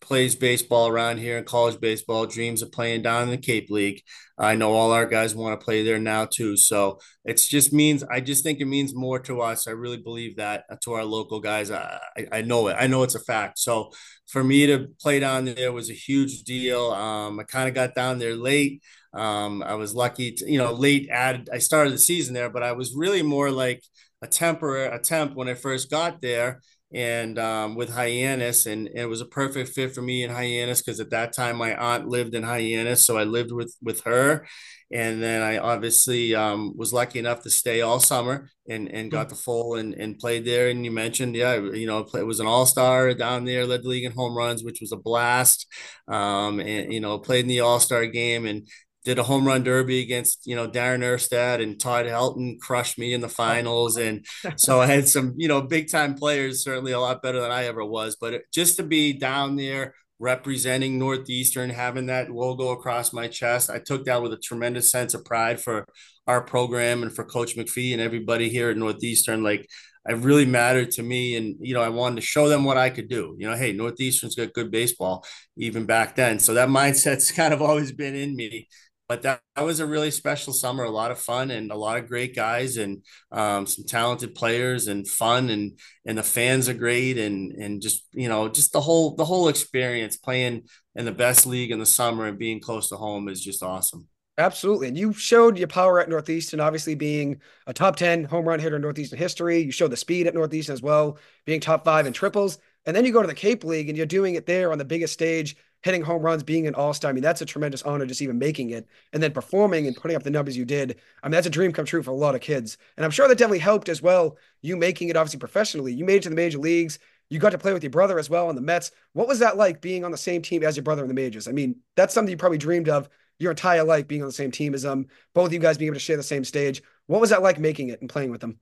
plays baseball around here in college baseball dreams of playing down in the Cape League. I know all our guys want to play there now too. So it's just means I just think it means more to us. I really believe that to our local guys. I, I know it. I know it's a fact. So for me to play down there was a huge deal. Um, I kind of got down there late. Um, I was lucky to, you know, late added. I started the season there, but I was really more like a temporary attempt when I first got there and um, with Hyannis, and, and, it was a perfect fit for me in Hyannis because at that time my aunt lived in Hyannis, so I lived with with her, and then I obviously um, was lucky enough to stay all summer and and got the full and and played there. And you mentioned, yeah, you know, it was an all star down there, led the league in home runs, which was a blast. Um, and you know, played in the all star game and did a home run derby against you know Darren Erstad and Todd Helton crushed me in the finals, *laughs* and so I had some you know big time players, certainly a lot better than I ever was. But just to be down there representing Northeastern, having that logo across my chest, I took that with a tremendous sense of pride for our program and for Coach McPhee and everybody here at Northeastern. Like it really mattered to me. And, you know, I wanted to show them what I could do. You know, hey, Northeastern's got good baseball even back then. So that mindset's *laughs* kind of always been in me but that, that was a really special summer a lot of fun and a lot of great guys and um, some talented players and fun and and the fans are great and and just you know just the whole the whole experience playing in the best league in the summer and being close to home is just awesome Absolutely. And you showed your power at Northeastern, obviously being a top 10 home run hitter in Northeastern history. You showed the speed at Northeastern as well, being top five in triples. And then you go to the Cape League and you're doing it there on the biggest stage hitting home runs, being an all star. I mean, that's a tremendous honor just even making it and then performing and putting up the numbers you did. I mean, that's a dream come true for a lot of kids. And I'm sure that definitely helped as well. You making it obviously professionally. You made it to the major leagues. You got to play with your brother as well on the Mets. What was that like being on the same team as your brother in the majors? I mean, that's something you probably dreamed of your entire life being on the same team as them, both of you guys being able to share the same stage. What was that like making it and playing with them?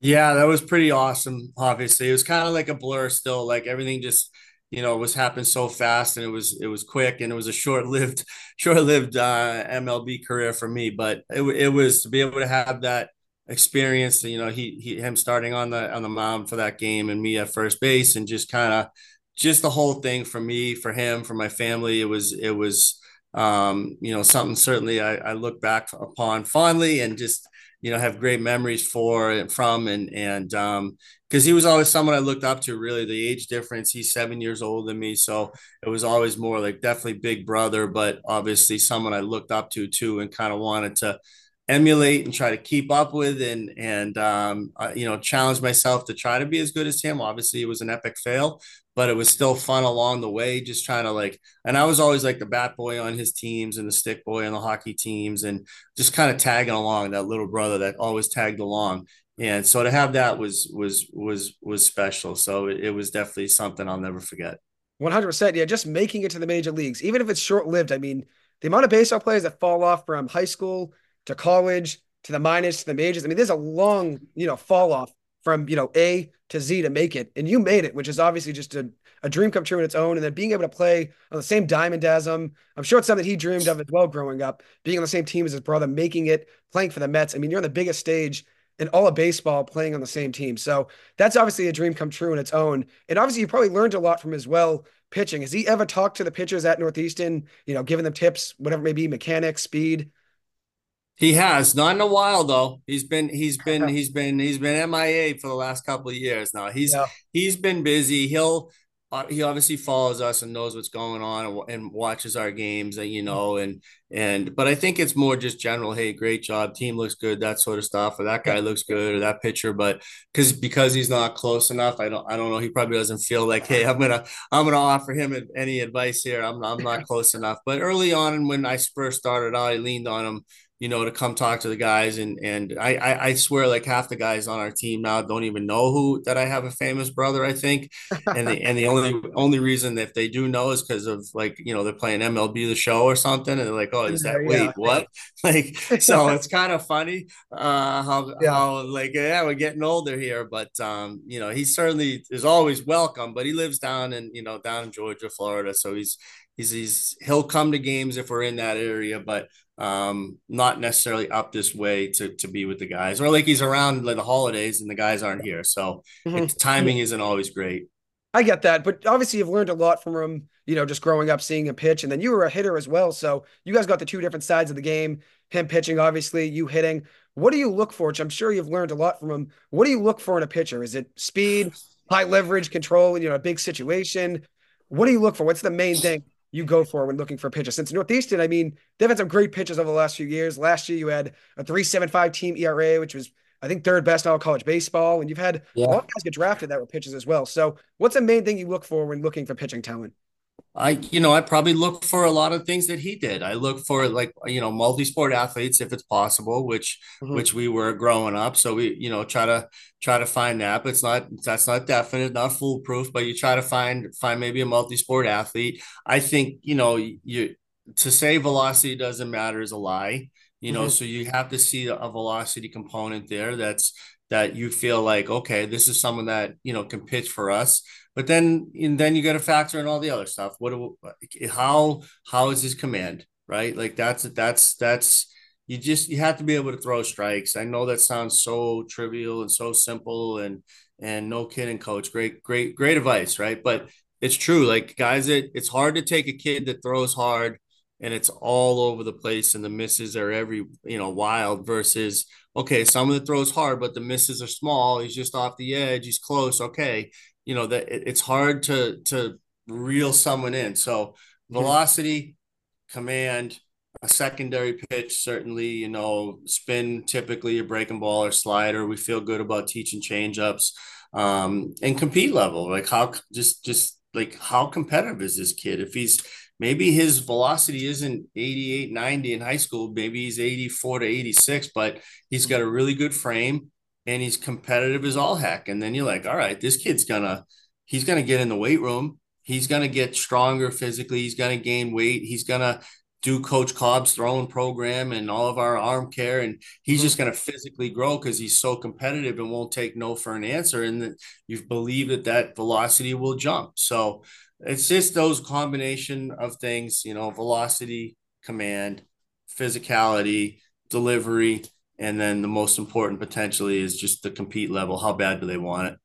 Yeah, that was pretty awesome. Obviously, it was kind of like a blur still. Like everything just you know, it was happening so fast and it was it was quick and it was a short-lived *laughs* short-lived uh, MLB career for me. But it, it was to be able to have that experience. You know, he he him starting on the on the mound for that game and me at first base and just kind of just the whole thing for me, for him, for my family. It was it was um, you know something certainly I, I look back upon fondly and just you know have great memories for and from and and um because he was always someone I looked up to really. The age difference he's seven years older than me so it was always more like definitely big brother but obviously someone I looked up to too and kind of wanted to emulate and try to keep up with and and um, you know challenge myself to try to be as good as him. Obviously it was an epic fail but it was still fun along the way just trying to like and i was always like the bat boy on his teams and the stick boy on the hockey teams and just kind of tagging along that little brother that always tagged along and so to have that was was was was special so it, was definitely something i'll never forget 100% yeah just making it to the major leagues even if it's short-lived i mean the amount of baseball players that fall off from high school to college to the minors to the majors. I mean, there's a long, you know, fall off from, you know, A to Z to make it. And you made it, which is obviously just a, a dream come true in its own. And then being able to play on the same diamond as him, I'm sure it's something he dreamed of as well growing up, being on the same team as his brother, making it, playing for the Mets. I mean, you're on the biggest stage in all of baseball playing on the same team. So that's obviously a dream come true in its own. And obviously, you probably learned a lot from as well pitching. Has he ever talked to the pitchers at Northeastern, you know, giving them tips, whatever it may be, mechanics, speed? He has not in a while though. He's been he's been *laughs* he's been he's been MIA for the last couple of years now. He's yeah. he's been busy. He'll Uh, he obviously follows us and knows what's going on and, watches our games and you mm-hmm. know and and but I think it's more just general. Hey, great job, team looks good, that sort of stuff, or that guy looks good, or that pitcher. But because because he's not close enough, I don't I don't know. He probably doesn't feel like hey, I'm gonna I'm gonna offer him any advice here. I'm I'm not *laughs* close enough. But early on, when I first started out, I leaned on him you know, to come talk to the guys. And and I, I, I swear like half the guys on our team now don't even know who that I have a famous brother, I think. And the and the only only reason that they do know is because of like, you know, they're playing MLB the show or something. And they're like, oh, is that yeah. wait, what? *laughs* Like so *laughs* it's kind of funny uh how yeah. how like yeah, we're getting older here. But um, you know, he certainly is always welcome, but he lives down in, you know, down in Georgia, Florida. So he's he's he's he'll come to games if we're in that area, but um, not necessarily up this way to to be with the guys, or like he's around like the holidays and the guys aren't here, so mm-hmm. timing isn't always great. I get that, but obviously you've learned a lot from him. You know, just growing up, seeing him pitch, and then you were a hitter as well. So you guys got the two different sides of the game. Him pitching, obviously, you hitting. What do you look for? Which I'm sure you've learned a lot from him. What do you look for in a pitcher? Is it speed, high leverage, control? You know, a big situation. What do you look for? What's the main thing you go for when looking for pitches. Since Northeastern, I mean, they've had some great pitches over the last few years. Last year, you had a 3.75 team ERA, which was, I think, third best in all college baseball. And you've had yeah. of guys get drafted that were pitches as well. So, what's the main thing you look for when looking for pitching talent? I, you know, I probably look for a lot of things that he did. I look for like, you know, multi-sport athletes if it's possible, which, mm-hmm. which we were growing up. So we, you know, try to try to find that. But it's not that's not definite, not foolproof. But you try to find find maybe a multi-sport athlete. I think you know you to say velocity doesn't matter is a lie. You know, mm-hmm. so you have to see a velocity component there. That's that you feel like okay, this is someone that you know can pitch for us but then and then you got to factor in all the other stuff. What do, how how is his command, right? Like that's that's that's you just you have to be able to throw strikes. I know that sounds so trivial and so simple and and no kidding, coach. Great, great, great advice, right? But it's true. Like guys, it it's hard to take a kid that throws hard and it's all over the place and the misses are every you know wild versus okay some of the throws hard but the misses are small he's just off the edge he's close okay you know that it's hard to to reel someone in. So velocity, command, a secondary pitch, certainly, you know, spin typically a breaking ball or slider. We feel good about teaching changeups. Um, and compete level, like how just just like how competitive is this kid? If he's maybe his velocity isn't 88, 90 in high school, maybe he's 84 to 86, but he's got a really good frame and he's competitive as all heck. And then you're like, all right, this kid's gonna he's gonna get in the weight room. He's gonna get stronger physically. He's gonna gain weight. He's gonna do Coach Cobb's throwing program and all of our arm care, and he's mm-hmm. just to physically grow because he's so competitive and won't take no for an answer. And that you believe that that velocity will jump. So it's just those combination of things, you know, velocity, command, physicality, delivery, and then the most important potentially is just the compete level. How bad do they want it?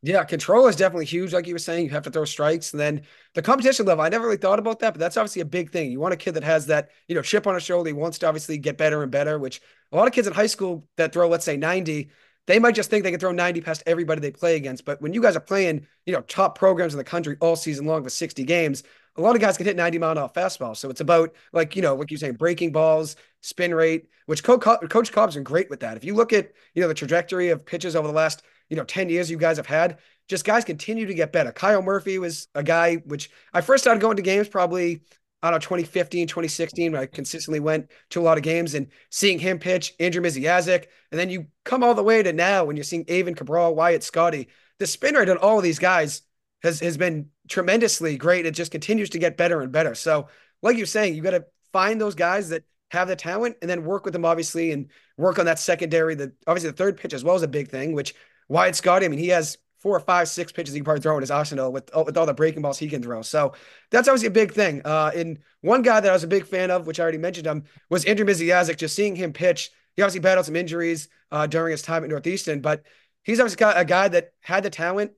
Yeah, control is definitely huge. Like you were saying, you have to throw strikes. And then the competition level, I never really thought about that, but that's obviously a big thing. You want a kid that has that, you know, chip on his shoulder. He wants to obviously get better and better, which a lot of kids in high school that throw, let's say 90, they might just think they can throw 90 past everybody they play against. But when you guys are playing, you know, top programs in the country all season long for 60 games, a lot of guys can hit 90 mile an hour fastball. So it's about like, you know, like you're saying, breaking balls, spin rate, which Coach, Coach Cobb's been great with that. If you look at, you know, the trajectory of pitches over the last, you know, 10 years you guys have had, just guys continue to get better. Kyle Murphy was a guy which I first started going to games probably, I don't know, 2015, 2016, when I consistently went to a lot of games and seeing him pitch, Andrew Misiaszek. And then you come all the way to now when you're seeing Avon Cabral, Wyatt Scotti. The spin rate on all of these guys has, has been tremendously great. It just continues to get better and better. So, like you're saying, you got to find those guys that have the talent and then work with them, obviously, and work on that secondary. The obviously the third pitch as well is a big thing, which Wyatt Scotti, I mean, he has four or five, six pitches he can probably throw in his arsenal with, with all the breaking balls he can throw. So that's obviously a big thing. Uh, and one guy that I was a big fan of, which I already mentioned him, was Andrew Misiaszek. Just seeing him pitch, he obviously battled some injuries uh, during his time at Northeastern, but he's obviously got a guy that had the talent,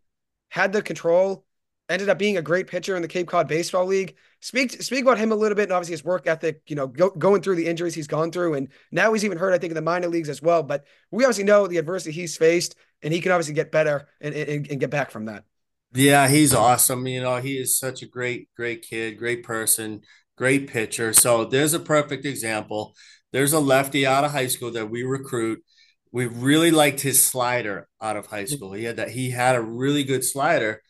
had the control, ended up being a great pitcher in the Cape Cod Baseball League. Speak speak about him a little bit, and obviously his work ethic. You know, go, going through the injuries he's gone through, and now he's even hurt. I think in the minor leagues as well. But we obviously know the adversity he's faced, and he can obviously get better and, and, and get back from that. Yeah, he's awesome. You know, he is such a great, great kid, great person, great pitcher. So there's a perfect example. There's a lefty out of high school that we recruit. We really liked his slider out of high school. He had that. He had a really good slider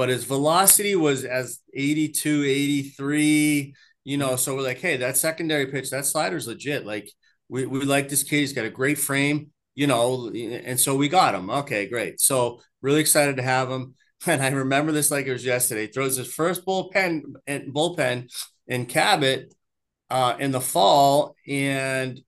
but his velocity was as 82, 83, you know. So we're like, hey, that secondary pitch, that slider's legit. Like, we, we like this kid. He's got a great frame, you know, and so we got him. Okay, great. So really excited to have him. *laughs* And I remember this like it was yesterday. Throws his first bullpen and bullpen in Cabot uh, in the fall, and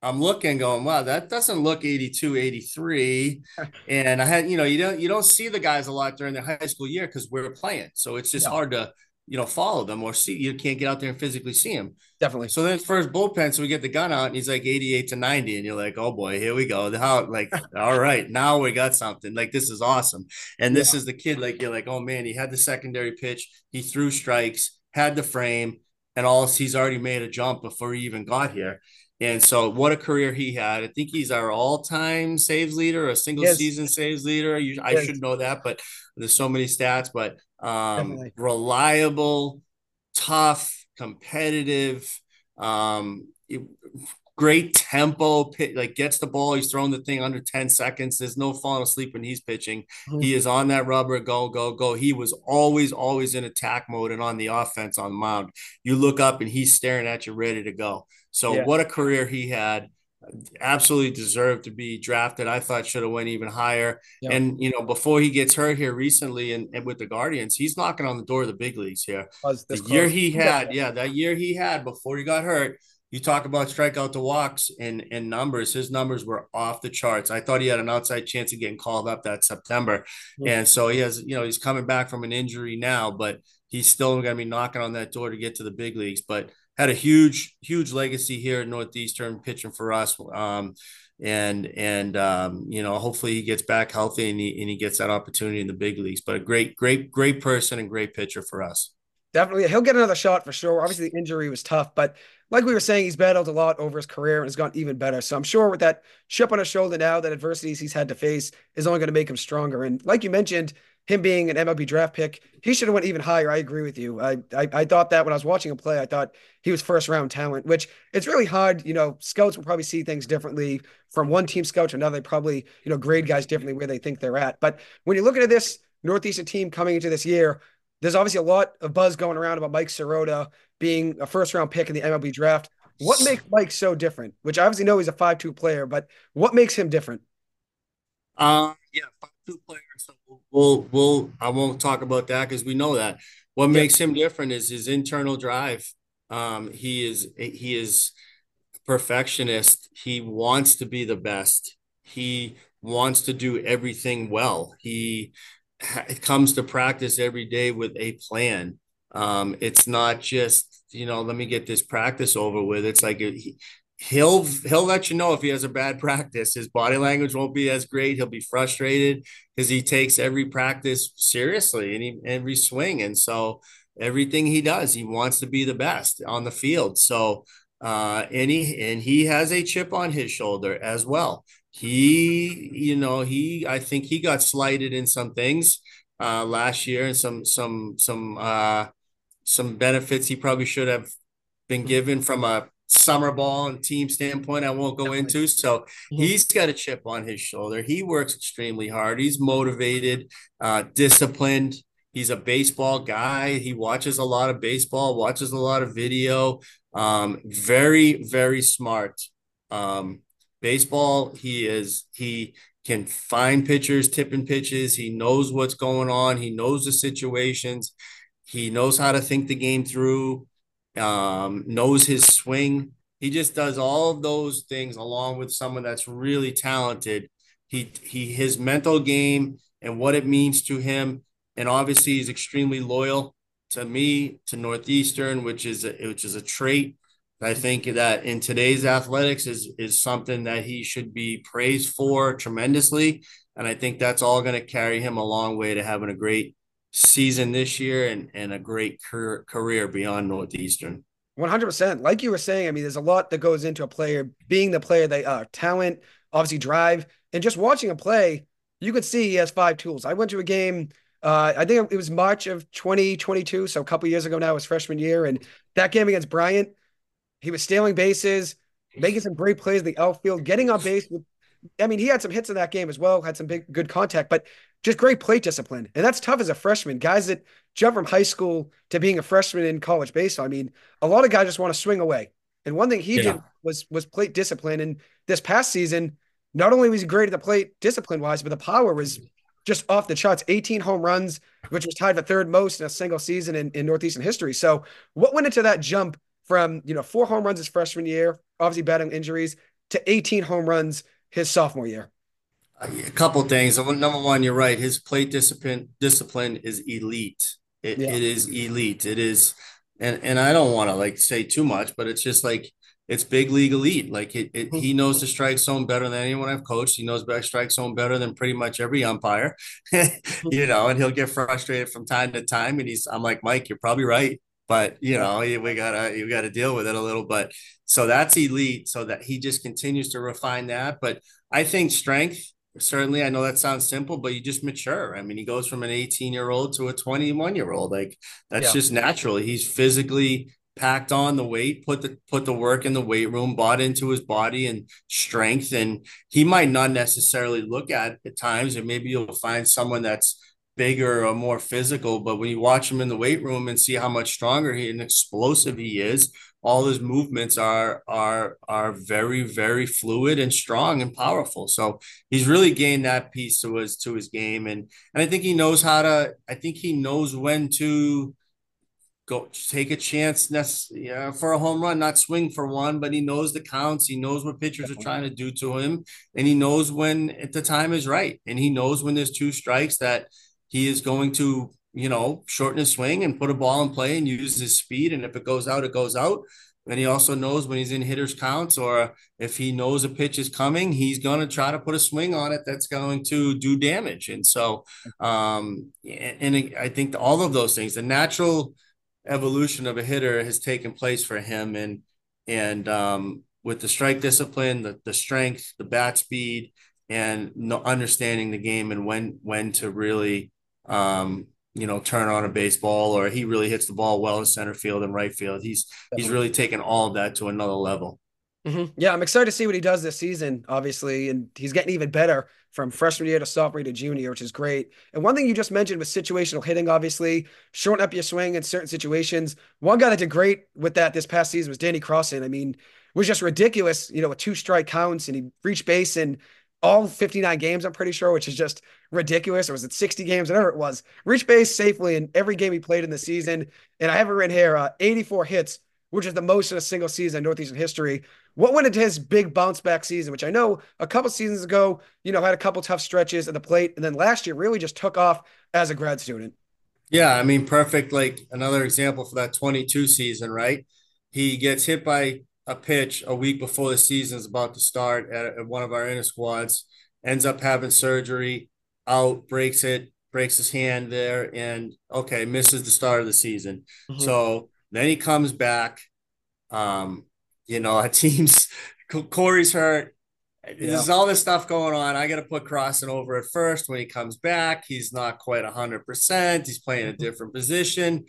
I'm looking going, wow, that doesn't look 82, 83. *laughs* and I had, you know, you don't you don't see the guys a lot during their high school year because we're playing. So it's just hard to, you know, follow them or see you can't get out there and physically see them. Definitely. So then it's first bullpen. So we get the gun out and he's like 88 to 90. And you're like, oh boy, here we go. How like, *laughs* all right, now we got something. Like this is awesome. And this yeah. is the kid, like you're like, oh man, he had the secondary pitch, he threw strikes, had the frame, and all he's already made a jump before he even got here. And so, what a career he had! I think he's our all-time saves leader, a single yes. season saves leader. I should know that, but there's so many stats. But um, reliable, tough, competitive, um, great tempo. Like gets the ball, he's throwing the thing under ten seconds. There's no falling asleep when he's pitching. Mm-hmm. He is on that rubber, go, go, go. He was always, always in attack mode and on the offense on the mound. You look up and he's staring at you, ready to go. So yeah. what a career he had. Absolutely deserved to be drafted. I thought should have went even higher. Yeah. And you know, before he gets hurt here recently and, and, with the Guardians, he's knocking on the door of the big leagues here. The year he had, yeah, that year he had before he got hurt. You talk about strikeout to walks and and numbers. His numbers were off the charts. I thought he had an outside chance of getting called up that September, and so he has. You know, he's coming back from an injury now, but he's still going to be knocking on that door to get to the big leagues. But had a huge, huge legacy here at Northeastern pitching for us. Um, and and um, you know, hopefully he gets back healthy and he and he gets that opportunity in the big leagues. But a great, great, great person and great pitcher for us. Definitely, he'll get another shot for sure. Obviously, the injury was tough, but like we were saying, he's battled a lot over his career and has gotten even better. So I'm sure with that chip on his shoulder now, that adversities he's had to face is only going to make him stronger. And like you mentioned, him being an MLB draft pick, he should have went even higher. I agree with you. I, I, I thought that when I was watching him play, I thought he was first round talent, which it's really hard. You know, scouts will probably see things differently from one team scout to another. They probably you know grade guys differently where they think they're at. But when you're looking at this Northeastern team coming into this year, there's obviously a lot of buzz going around about Mike Sirota being a first round pick in the MLB draft. What makes Mike so different? Which I obviously know he's a five two player, but what makes him different? Um, yeah, five two player. So we'll we'll I won't talk about that because we know that. What yeah. makes him different is his internal drive. Um, he is he is perfectionist. He wants to be the best. He wants to do everything well. He ha- comes to practice every day with a plan. Um, it's not just you know let me get this practice over with. It's like he, he'll he'll let you know if he has a bad practice. His body language won't be as great. He'll be frustrated because he takes every practice seriously and he, every swing. And so everything he does, he wants to be the best on the field. So uh, and he and he has a chip on his shoulder as well. He, you know, he I think he got slighted in some things uh, last year and some some some uh, some benefits he probably should have been given from a summer ball and team standpoint I won't go into. So mm-hmm. he's got a chip on his shoulder. He works extremely hard. He's motivated, uh, disciplined. He's a baseball guy. He watches a lot of baseball, watches a lot of video. Um, very, very smart. Um, baseball, he is, he can find pitchers, tipping pitches. He knows what's going on. He knows the situations. He knows how to think the game through um, knows his swing. He just does all those things along with someone that's really talented. He he his mental game and what it means to him, and obviously he's extremely loyal to me to Northeastern, which is a, which is a trait. I think that in today's athletics is is something that he should be praised for tremendously, and I think that's all going to carry him a long way to having a great season this year and and a great career, career beyond Northeastern. 100%. Like you were saying, I mean, there's a lot that goes into a player being the player they are talent, obviously drive, and just watching a play, you could see he has five tools. I went to a game, uh, I think it was March of 2022, so a couple years ago now, his freshman year, and that game against Bryant, he was stealing bases, making some great plays in the outfield, getting on base with. I mean, he had some hits in that game as well, had some big good contact, but just great plate discipline. And that's tough as a freshman. Guys that jump from high school to being a freshman in college baseball. I mean, a lot of guys just want to swing away. And one thing he yeah. did was was plate discipline. And this past season, not only was he great at the plate discipline wise, but the power was just off the charts 18 home runs, which was tied for third most in a single season in, in Northeastern history. So, what went into that jump from you know four home runs his freshman year, obviously battling injuries, to 18 home runs his sophomore year. A couple things. Number one, you're right. His plate discipline discipline is elite. It, yeah. it is elite. It is, and and I don't want to like say too much, but it's just like it's big league elite. Like it, it, he knows the strike zone better than anyone I've coached. He knows back strike zone better than pretty much every umpire, *laughs* you know. And he'll get frustrated from time to time. And he's, I'm like, Mike, you're probably right but you know we gotta you gotta deal with it a little but so that's elite so that he just continues to refine that but i think strength certainly i know that sounds simple but you just mature. I mean he goes from an 18 year old to a 21 year old like that's yeah. just natural. He's physically packed on the weight put the put the work in the weight room bought into his body and strength and he might not necessarily look at at times and maybe you'll find someone that's bigger or more physical, but when you watch him in the weight room and see how much stronger he and explosive he is, all his movements are are are very very fluid and strong and powerful. So he's really gained that piece to his to his game, and and I think he knows how to. I think he knows when to go take a chance yeah, for a home run, not swing for one, but he knows the counts. He knows what pitchers are trying to do to him, and he knows when the time is right, and he knows when there's two strikes that he is going to, you know, shorten his swing and put a ball in play and use his speed. And if it goes out, it goes out. And he also knows when he's in hitters counts or if he knows a pitch is coming, he's going to try to put a swing on it that's going to do damage. And so, um, and I think all of those things, the natural evolution of a hitter has taken place for him. And, and, um, with the strike discipline, the, the strength, the bat speed, and understanding the game and when when to really um, you know, turn on a baseball or he really hits the ball well in center field and right field. He's he's really taken all of that to another level. Mm-hmm. Yeah, I'm excited to see what he does this season, obviously, and he's getting even better from freshman year to sophomore year to junior, which is great. And one thing you just mentioned was situational hitting, obviously, shorten up your swing in certain situations. One guy that did great with that this past season was Danny Crossan. I mean, was just ridiculous, you know, with two strike counts and he reached base in all 59 games, I'm pretty sure, which is just ridiculous. Or was it 60 games, whatever it was? Reach base safely in every game he played in the season. And I have it written here uh, 84 hits, which is the most in a single season in Northeastern history. What went into his big bounce back season, which I know a couple seasons ago, you know, had a couple tough stretches at the plate. And then last year really just took off as a grad student. Yeah. I mean, perfect. Like another example for that 22 season, right? He gets hit by a pitch a week before the season is about to start at, at one of our inner squads, ends up having surgery, out, breaks it, breaks his hand there, and okay, misses the start of the season. Mm-hmm. So then he comes back. Um, you know, *laughs* our team's Corey's hurt. Yeah. There's all this stuff going on. I got to put Crossan over at first. When he comes back, he's not quite 100%. He's playing a mm-hmm. different position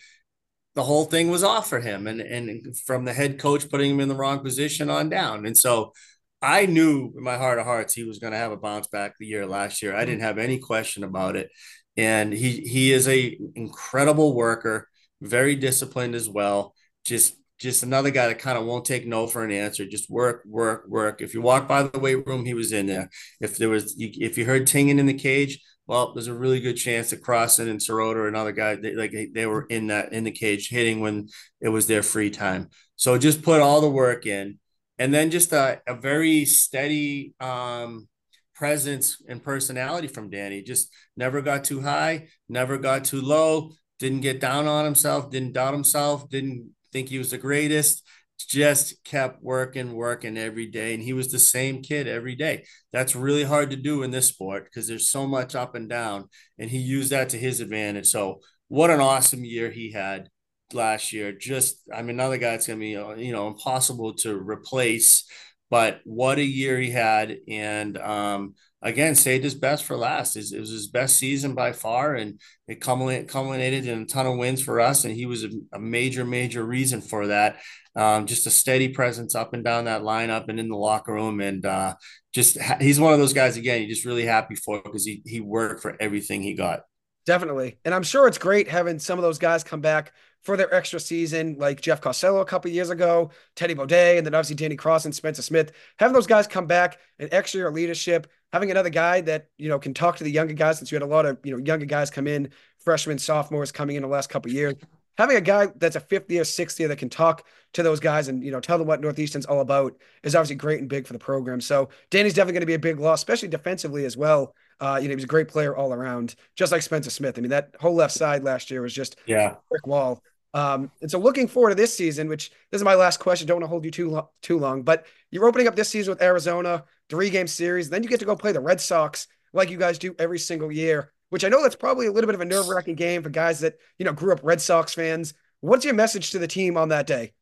the whole thing was off for him and and from the head coach putting him in the wrong position on down. And so I knew in my heart of hearts he was going to have a bounce back the year last year. I didn't mm-hmm. have any question about it. And he he is a incredible worker, very disciplined as well. Just just another guy that kind of won't take no for an answer. Just work, work, work. If you walk by the weight room, he was in there. If there was, if you heard tinging in the cage, well, there's a really good chance that Crossan and Sirota or another guy, they, like they were in that in the cage hitting when it was their free time. So just put all the work in, and then just a, a very steady um, presence and personality from Danny. Just never got too high, never got too low, didn't get down on himself, didn't doubt himself, didn't think he was the greatest. Just kept working, working every day. And he was the same kid every day. That's really hard to do in this sport because there's so much up and down. And he used that to his advantage. So, what an awesome year he had last year. Just, I mean, another guy that's going to be, uh, you know, impossible to replace. But what a year he had. And, um, again saved his best for last. It, was his best season by far, and it culminated in a ton of wins for us. And he was a, a major, major reason for that. Um, just a steady presence up and down that lineup and in the locker room, and uh, just he's one of those guys again. You're just really happy for because he he worked for everything he got. Definitely, and I'm sure it's great having some of those guys come back for their extra season, like Jeff Costello a couple years ago, Teddy Beaudet, and then obviously Danny Cross and Spencer Smith. Having those guys come back and extra your leadership, having another guy that you know can talk to the younger guys, since you had a lot of you know younger guys come in, freshmen, sophomores coming in the last couple years. Having a guy that's a fifth year, sixth year that can talk to those guys and you know tell them what Northeastern's all about is obviously great and big for the program. So Danny's definitely going to be a big loss, especially defensively as well. Uh, you know, he was a great player all around, just like Spencer Smith. I mean, that whole left side last year was just yeah brick wall. Um, and so looking forward to this season, which this is my last question. Don't want to hold you too lo- too long, but you're opening up this season with Arizona, three game series. Then you get to go play the Red Sox like you guys do every single year. Which I know that's probably a little bit of a nerve wracking game for guys that you know grew up Red Sox fans. What's your message to the team on that day?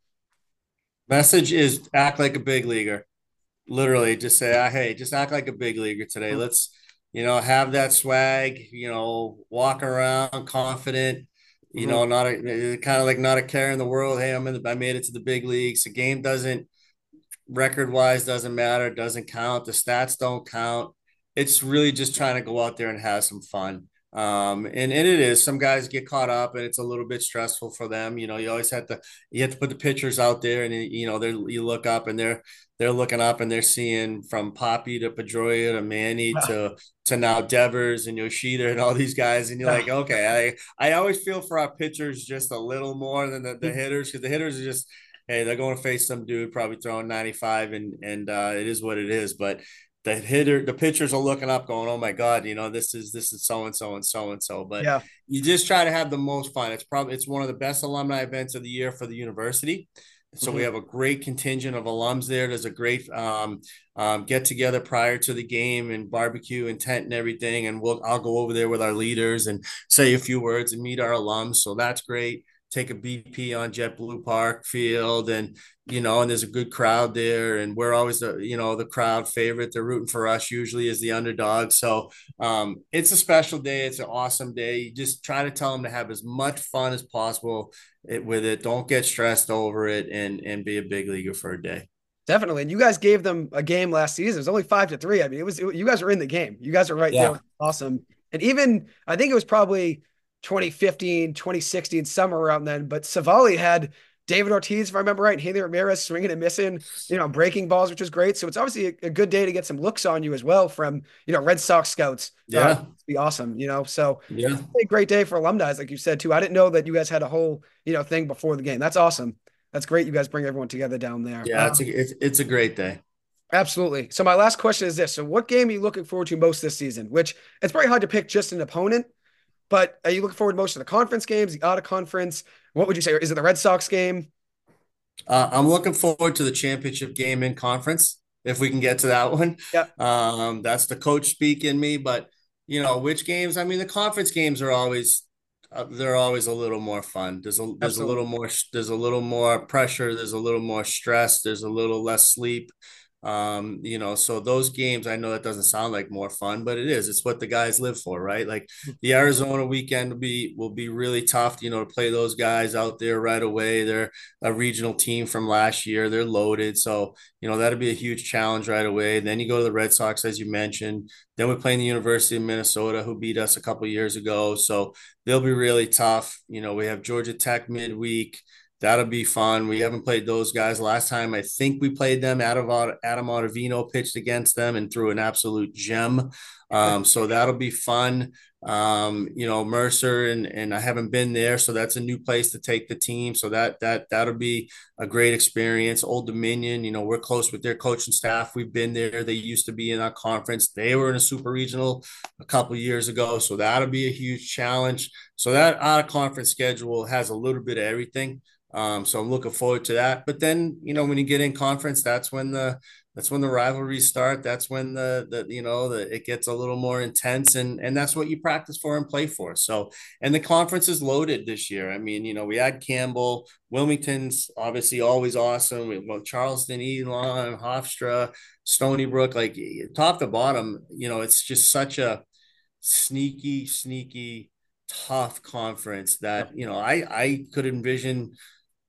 Message is act like a big leaguer. Literally, just say, ah, "Hey, just act like a big leaguer today. Mm-hmm. Let's, you know, have that swag. You know, walk around confident you mm-hmm. know, not a kind of like not a care in the world. Hey, I'm in the, I made it to the big leagues. The game doesn't record wise doesn't matter, doesn't count. The stats don't count. It's really just trying to go out there and have some fun. Um, and, and it is some guys get caught up and it's a little bit stressful for them. You know, you always have to you have to put the pictures out there and you know, they you look up and they're they're looking up and they're seeing from Papi to Pedroia to Manny to to now Devers and Yoshida and all these guys, and you're like, okay, I I always feel for our pitchers just a little more than the, the mm-hmm. hitters because the hitters are just hey, they're going to face some dude probably throwing 95 and and uh, it is what it is, but the hitter the pitchers are looking up going oh my god you know this is this is so and so and so and so but yeah. you just try to have the most fun. It's probably it's one of the best alumni events of the year for the university so mm-hmm. we have a great contingent of alums there. There's a great um, um, get together prior to the game and barbecue and tent and everything. And we'll I'll go over there with our leaders and say a few words and meet our alums. So that's great take a BP on JetBlue Park field and you know and there's a good crowd there and we're always the you know the crowd favorite they're rooting for us usually as the underdog so um, it's a special day it's an awesome day you just try to tell them to have as much fun as possible with it don't get stressed over it and and be a big leaguer for a day Definitely. And you guys gave them a game last season. It was only five to three. I mean, it was, it, you guys were in the game. You guys are right yeah. there. Awesome. And even, I think it was probably 2015, 2016, somewhere around then. But Civale had David Ortiz, if I remember right, Hanley Ramirez swinging and missing, you know, breaking balls, which was great. So it's obviously a, a good day to get some looks on you as well from, you know, Red Sox scouts. Yeah. Uh, be awesome, you know. So yeah, a great day for alumni, like you said, too. I didn't know that you guys had a whole, you know, thing before the game. That's awesome. That's great. You guys bring everyone together down there. Yeah, um, it's, a, it's, it's a great day. Absolutely. So my last question is this. So what game are you looking forward to most this season? Which it's very hard to pick just an opponent but are you looking forward most to the conference games, the out of conference? What would you say? Is it the Red Sox game? Uh, I'm looking forward to the championship game in conference if we can get to that *laughs* one. Yeah. Um, that's the coach speak in me, but you know which games? I mean, the conference games are always uh, they're always a little more fun. There's a there's Absolutely. a little more there's a little more pressure. There's a little more stress. There's a little less sleep. Um, you know, so those games, I know that doesn't sound like more fun, but it is. It's what the guys live for, right? Like hmm. the Arizona weekend will be will be really tough, you know, to play those guys out there right away. They're a regional team from last year. They're loaded. So, you know, that'll be a huge challenge right away. Then you go to the Red Sox, as you mentioned. Then we're playing the University of Minnesota, who beat us a couple years ago. So they'll be really tough. You know, we have Georgia Tech midweek that'll be fun. We haven't played those guys. Last time I think we played them. Adam Adam Ottavino pitched against them and threw an absolute gem. Um, so that'll be fun. Um, you know, Mercer and and I haven't been there, so that's a new place to take the team. So that that that'll be a great experience. Old Dominion, you know, we're close with their coaching staff. We've been there. They used to be in our conference. They were in a super regional a couple years ago, so that'll be a huge challenge. So that out of conference schedule has a little bit of everything. Um, so I'm looking forward to that. But then, you know, when you get in conference, that's when the that's when the rivalries start. That's when the the you know the it gets a little more intense, and and that's what you practice for and play for. So and the conference is loaded this year. I mean, you know, we had Campbell, Wilmington's obviously always awesome. We well, Charleston, Elon, Hofstra, Stony Brook, like top to bottom. You know, it's just such a sneaky, sneaky, tough conference that you know I I could envision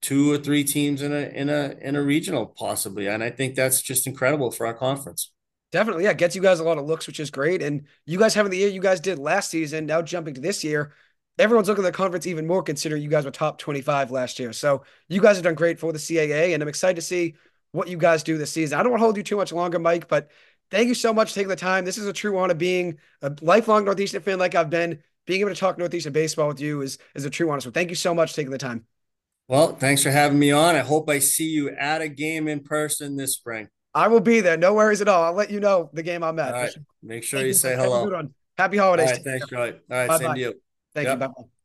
two or three teams in a in a in a regional possibly and i think that's just incredible for our conference. Definitely yeah gets you guys a lot of looks which is great and you guys having the year you guys did last season now jumping to this year everyone's looking at the conference even more considering you guys were top 25 last year so you guys have done great for the caa and i'm excited to see what you guys do this season. I don't want to hold you too much longer mike but thank you so much for taking the time. This is a true honor. Being a lifelong northeastern fan like i've been being able to talk northeastern baseball with you is is a true honor so thank you so much for taking the time well, thanks for having me on. I hope I see you at a game in person this spring. I will be there. No worries at all. I'll let you know the game I'm at. All right. Make sure Thank you say hello. Happy holidays. All right, thanks, Joey. All right, Bye-bye. same to you. Thank yep. you. Bye.